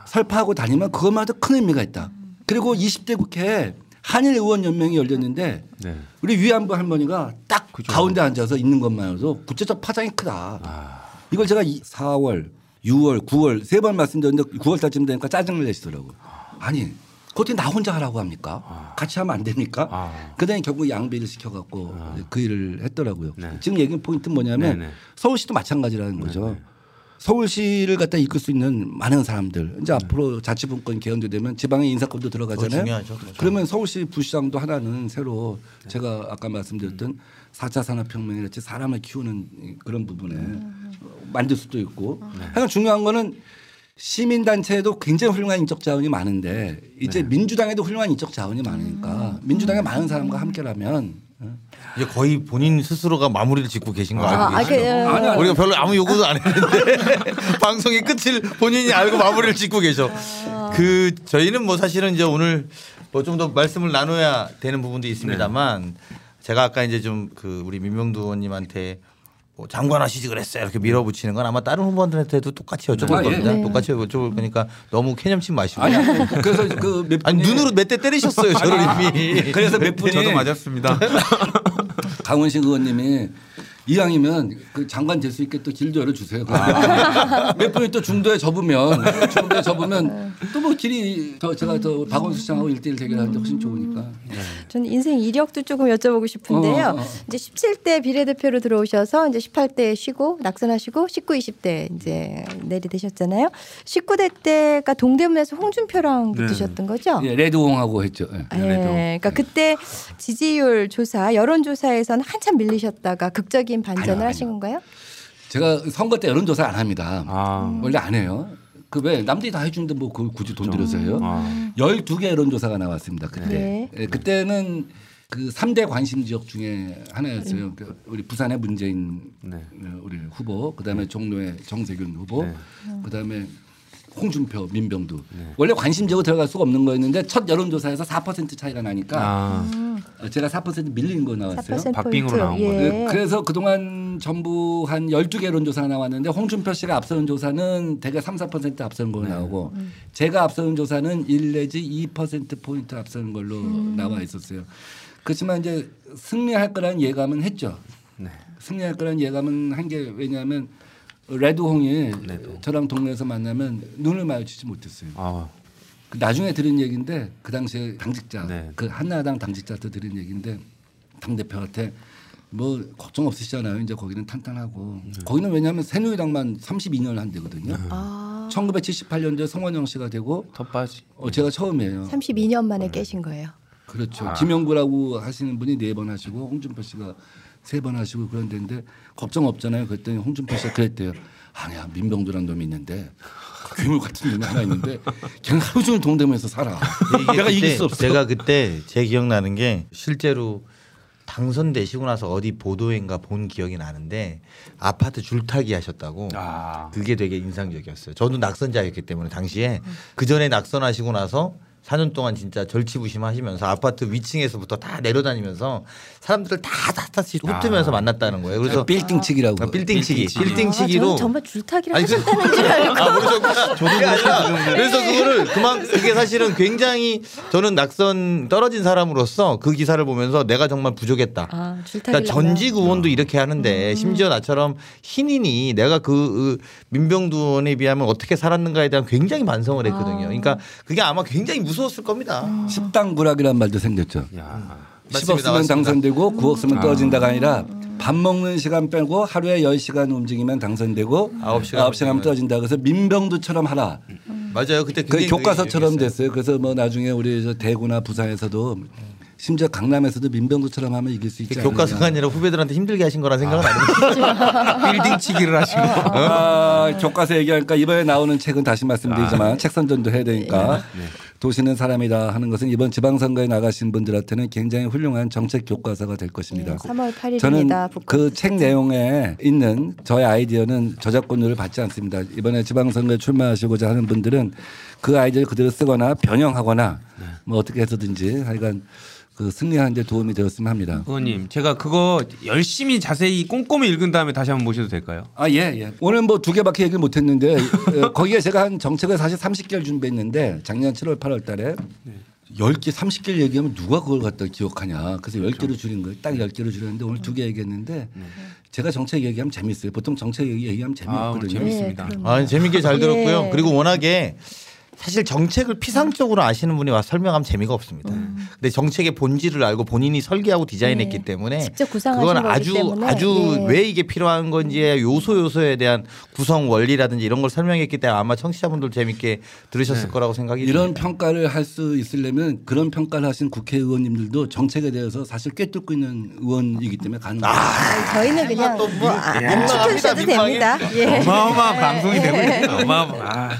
설파하고 다니면 그것마다 큰 의미가 있다. 그리고 20대 국회에 한일 의원 연맹이 열렸는데 네. 우리 위안부 할머니가 딱 그죠. 가운데 앉아서 있는 것만으로도 국제적 파장이 크다. 아. 이걸 제가 이 4월, 6월, 9월 세 번 말씀드렸는데 9월 달쯤 되니까 짜증을 내시더라고. 요 아니, 그것도 나 혼자 하라고 합니까? 같이 하면 안 됩니까? 아. 그다음에 결국 양비를 시켜갖고 그 일을 했더라고요. 네. 지금 얘기 포인트 는 뭐냐면 네네. 서울시도 마찬가지라는 거죠. 서울시를 갖다 이끌 수 있는 많은 사람들. 이제 앞으로 자치분권 개헌도 되면 지방의 인사권도 들어가잖아요. 중요하죠. 그렇죠. 그러면 서울시 부시장도 하나는 새로 제가 아까 말씀드렸던 4차 산업혁명이랄지 사람을 키우는 그런 부분에 만들 수도 있고. 하여간 중요한 거는 시민단체에도 굉장히 훌륭한 인적 자원이 많은데 이제 민주당에도 훌륭한 인적 자원이 많으니까 민주당의 많은 사람과 함께라면 어? 이제 거의 본인 스스로가 마무리를 짓고 계신 거 아, 알고 아, 계시죠? 그, 어, 아니, 아니. 우리가 별로 아무 요구도 안 했는데 방송의 끝을 본인이 알고 마무리를 짓고 계셔. 그 저희는 뭐 사실은 이제 오늘 뭐 좀 더 말씀을 나눠야 되는 부분도 있습니다만 제가 아까 이제 좀 그 우리 민명두 의원님한테 뭐 장관 하시지 그랬어요 이렇게 밀어붙이는 건 아마 다른 후보들한테도 똑같이 여쭤볼 아, 예. 겁니다. 네. 똑같이 여쭤볼 거니까 너무 캐념치 마시고. 아니 아니 그래서 그몇 아니 눈으로 몇 대 때리셨어요 저를 이미. 그래서 몇 분이 저도 맞았습니다. 강원식 의원님이 이왕이면 그 장관 될 수 있게 또 길도 열어주세요. 아. 몇 분이 또 중도에 접으면 중도에 접으면 또 뭐 길이 더 제가 더 박원순 시장하고 일대일 대결하는데 훨씬 좋으니까. 저는 인생 이력도 조금 여쭤보고 싶은데요. 어, 어, 어. 이제 17대 비례대표로 들어오셔서 이제 18대 쉬고 낙선하시고 19, 20대 이제 내리되셨잖아요. 19대 때가 동대문에서 홍준표랑 네. 붙으셨던 거죠? 예, 레드홍하고 했죠. 예. 예, 그러니까 그때 지지율 조사, 여론 조사에서는 한참 밀리셨다가 극적인 반전을 아니요, 하신 건가요? 제가 선거 때 여론조사 안 합니다. 아. 원래 안 해요. 그 왜 남들이 다 해주는데 뭐 그걸 굳이 돈 들여서 해요? 아. 12개 여론조사가 나왔습니다. 그때. 네. 예, 그때는 그 3대 관심 지역 중에 하나였어요. 그 우리 부산의 문재인 네. 어, 우리 후보, 그다음에 종로의 정세균 후보, 네. 그다음에 홍준표, 민병두. 원래 관심 지역으로 들어갈 수가 없는 거였는데 첫 여론조사에서 4% 차이가 나니까 아. 어, 제가 4% 밀린 거 나왔어요. 4% 박빙으로. 나온 예. 거네요. 그래서 그동안 전부 한 12개 여론조사가 나왔는데 홍준표 씨가 앞서는 조사는 대개 3, 4% 앞서는 걸로 나오고 제가 앞서는 조사는 1 내지 2% 포인트 앞서는 걸로 나와 있었어요. 그렇지만 이제 승리할 거라는 예감은 했죠. 네. 승리할 거라는 예감은 한 게 왜냐하면 레드홍이 레드. 저랑 동네에서 만나면 눈을 마주치지 못했어요. 아. 그 나중에 들은 얘기인데 그 당시에 당직자 네. 그 한나라당 당직자한테 들은 얘기인데 당 대표한테 뭐 걱정 없으시잖아요. 이제 거기는 탄탄하고 거기는 왜냐하면 새누리당만 32년 한 데거든요. 아, 1978년도에 성원영 씨가 되고 텃밭이. 어, 제가 처음이에요. 32년 만에 깨신 거예요. 그렇죠. 김영구라고 하시는 분이 네 번 하시고 홍준표 씨가 세 번 하시고 그런 데인데 걱정 없잖아요. 그랬더니 홍준표 씨가 그랬대요. 아니야 민병두란 놈이 있는데 그 괴물 같은 놈이 하나 있는데 걔는 하루 종일 동대문에서 살아. 내가 이길 수 없어. 제가 그때 제 기억나는 게 실제로 당선되시고 나서 어디 보도인가 본 기억이 나는데 아파트 줄타기 하셨다고 아. 그게 되게 인상적이었어요. 저도 낙선자였기 때문에 당시에 그 전에 낙선하시고 나서 4년 동안 진짜 절치부심하시면서 아파트 위층에서부터 다 내려다니면서 사람들을 다 다다시 훑으면서 만났다는 거예요. 그래서 빌딩 치기라고. 아, 빌딩 치기, 빌딩 치기. 빌딩치기로 아, 저는 정말 줄타기를 아니, 그- 하셨다는 줄 알고. 아, 모르셨구나. 그게 아니라 그래서 그거를 그만 그게 사실은 굉장히 저는 낙선 떨어진 사람으로서 그 기사를 보면서 내가 정말 부족했다. 아, 그러니까 전직 의원도 이렇게 하는데 음. 심지어 나처럼 신인이 내가 그 으, 민병두 의원에 비하면 어떻게 살았는가에 대한 굉장히 반성을 했거든요. 그러니까 그게 아마 굉장히 무서웠을 겁니다. 식당 구락이란 말도 생겼죠. 야. 10억 맞습니다, 쓰면 맞습니다. 당선되고 9억 쓰면 아. 떨어진다가 아니라 밥 먹는 시간 빼고 하루에 10시간 움직이면 당선되고 아홉 시간 9시간 하면 떨어진다. 그래서 민병두처럼 하라. 맞아요. 그때 그 교과서처럼. 됐어요. 그래서 뭐 나중에 우리 저 대구나 부산에서도 심지어 강남에서도 민병두처럼 하면 이길 수 있지 않느냐. 교과서가 아니라 후배들한테 힘들게 하신 거란 생각은 안 해요. 빌딩치기를 하시고. 아, 교과서 얘기하니까 이번에 나오는 책은 다시 말씀드리지만 책 선전도 해야 되니까 도시는 사람이다 하는 것은 이번 지방선거에 나가신 분들한테는 굉장히 훌륭한 정책 교과서가 될 것입니다. 네, 3월 8일입니다. 저는 그 책 내용에 있는 저의 아이디어는 저작권료를 받지 않습니다. 이번에 지방선거에 출마하시고자 하는 분들은 그 아이디어를 그대로 쓰거나 변형하거나 뭐 어떻게 해서든지 하여간 그 승리하는 데 도움이 되었으면 합니다. 의원님, 제가 그거 열심히 자세히 꼼꼼히 읽은 다음에 다시 한번 모셔도 될까요? 아, 예, 예. 오늘 뭐 두 개밖에 얘기를 못 했는데 어, 거기에 제가 한 정책을 사실 30개를 준비했는데 작년 7월 8월 달에 10개, 30개를 얘기하면 누가 그걸 갖다 기억하냐. 그래서 10개로 줄인 거예요. 딱 10개로 줄였는데 오늘 두 개 얘기했는데 제가 정책 얘기하면 재밌어요. 보통 정책 얘기- 얘기하면 아, 재미없거든요. 재밌습니다. 네. 아, 재밌게 잘 들었고요. 예. 그리고 워낙에 사실 정책을 피상적으로 아시는 분이 와서 설명하면 재미가 없습니다. 근데 정책의 본질을 알고 본인이 설계하고 디자인했기 네. 때문에 직접 구상하신 그건 거기 아주 때문에. 아주 예. 왜 이게 필요한 건지의 요소 요소에 대한 구성 원리라든지 이런 걸 설명했기 때문에 아마 청취자분들 재밌게 들으셨을 거라고 생각이 이런 듭니다. 평가를 할 수 있으려면 그런 평가를 하신 국회의원님들도 정책에 대해서 사실 꿰뚫고 있는 의원이기 때문에 가능합니다. 아니, 저희는 그냥 뭐 아, 안 시켜주셔도 민망합니다, 됩니다. 예. 어마어마한 방송이 되고 있네요. 어마어마. 아.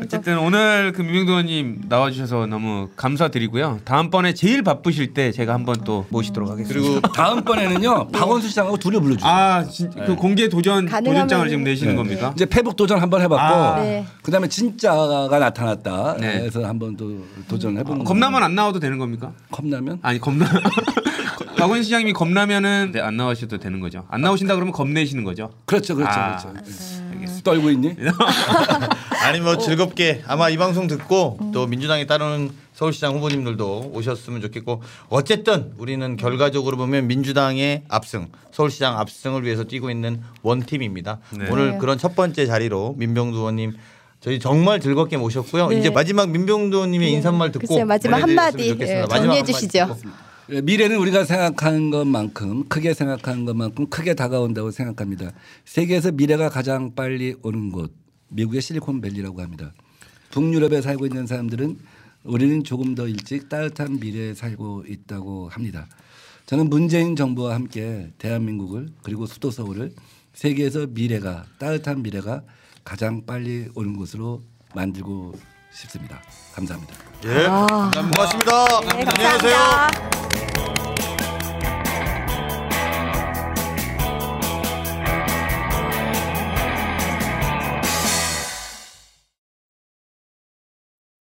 어쨌든 오늘 그 민병도 의원님 나와주셔서 너무 감사드리고요. 다음번에 제일 바쁘실 때 제가 한번 또 모시도록 하겠습니다. 그리고 다음번에는요 박원순 시장하고 둘이 불러주세요. 아, 진, 그 공개 도전 도전장을 지금 내시는 네. 겁니까? 이제 페북 도전 한번 해봤고 아. 네. 그다음에 진짜가 나타났다 네. 해서 한번 또 도전해보는 겁나면 안 나와도 되는 겁니까? 겁나면 아니 겁나. 박원 시장님이 겁나면은 네, 안 나오셔도 되는 거죠. 안 나오신다 그러면 겁내시는 거죠. 그렇죠 그렇죠 아, 그렇죠 떨고 있니? 아니 뭐 즐겁게 아마 이 방송 듣고 또 민주당에 따르는 서울시장 후보님들도 오셨으면 좋겠고 어쨌든 우리는 결과적으로 보면 민주당의 압승, 서울시장 압승을 위해서 뛰고 있는 원팀입니다. 네. 오늘 네. 그런 첫 번째 자리로 민병두 의원님 저희 정말 즐겁게 모셨고요. 네. 이제 마지막 민병두 의원님의 인사말 듣고 글쎄요, 마지막 한마디. 예, 정리해 한마디 주시죠. 예, 미래는 우리가 생각하는 것만큼 크게 생각하는 것만큼 크게 다가온다고 생각합니다. 세계에서 미래가 가장 빨리 오는 곳 미국의 실리콘밸리라고 합니다. 북유럽에 살고 있는 사람들은 우리는 조금 더 일찍 따뜻한 미래에 살고 있다고 합니다. 저는 문재인 정부와 함께 대한민국을 그리고 수도 서울을 세계에서 미래가 따뜻한 미래가 가장 빨리 오는 곳으로 만들고 싶습니다. 감사합니다. 예. 아. 감사합니다. 네, 감사합니다. 안녕히 계세요.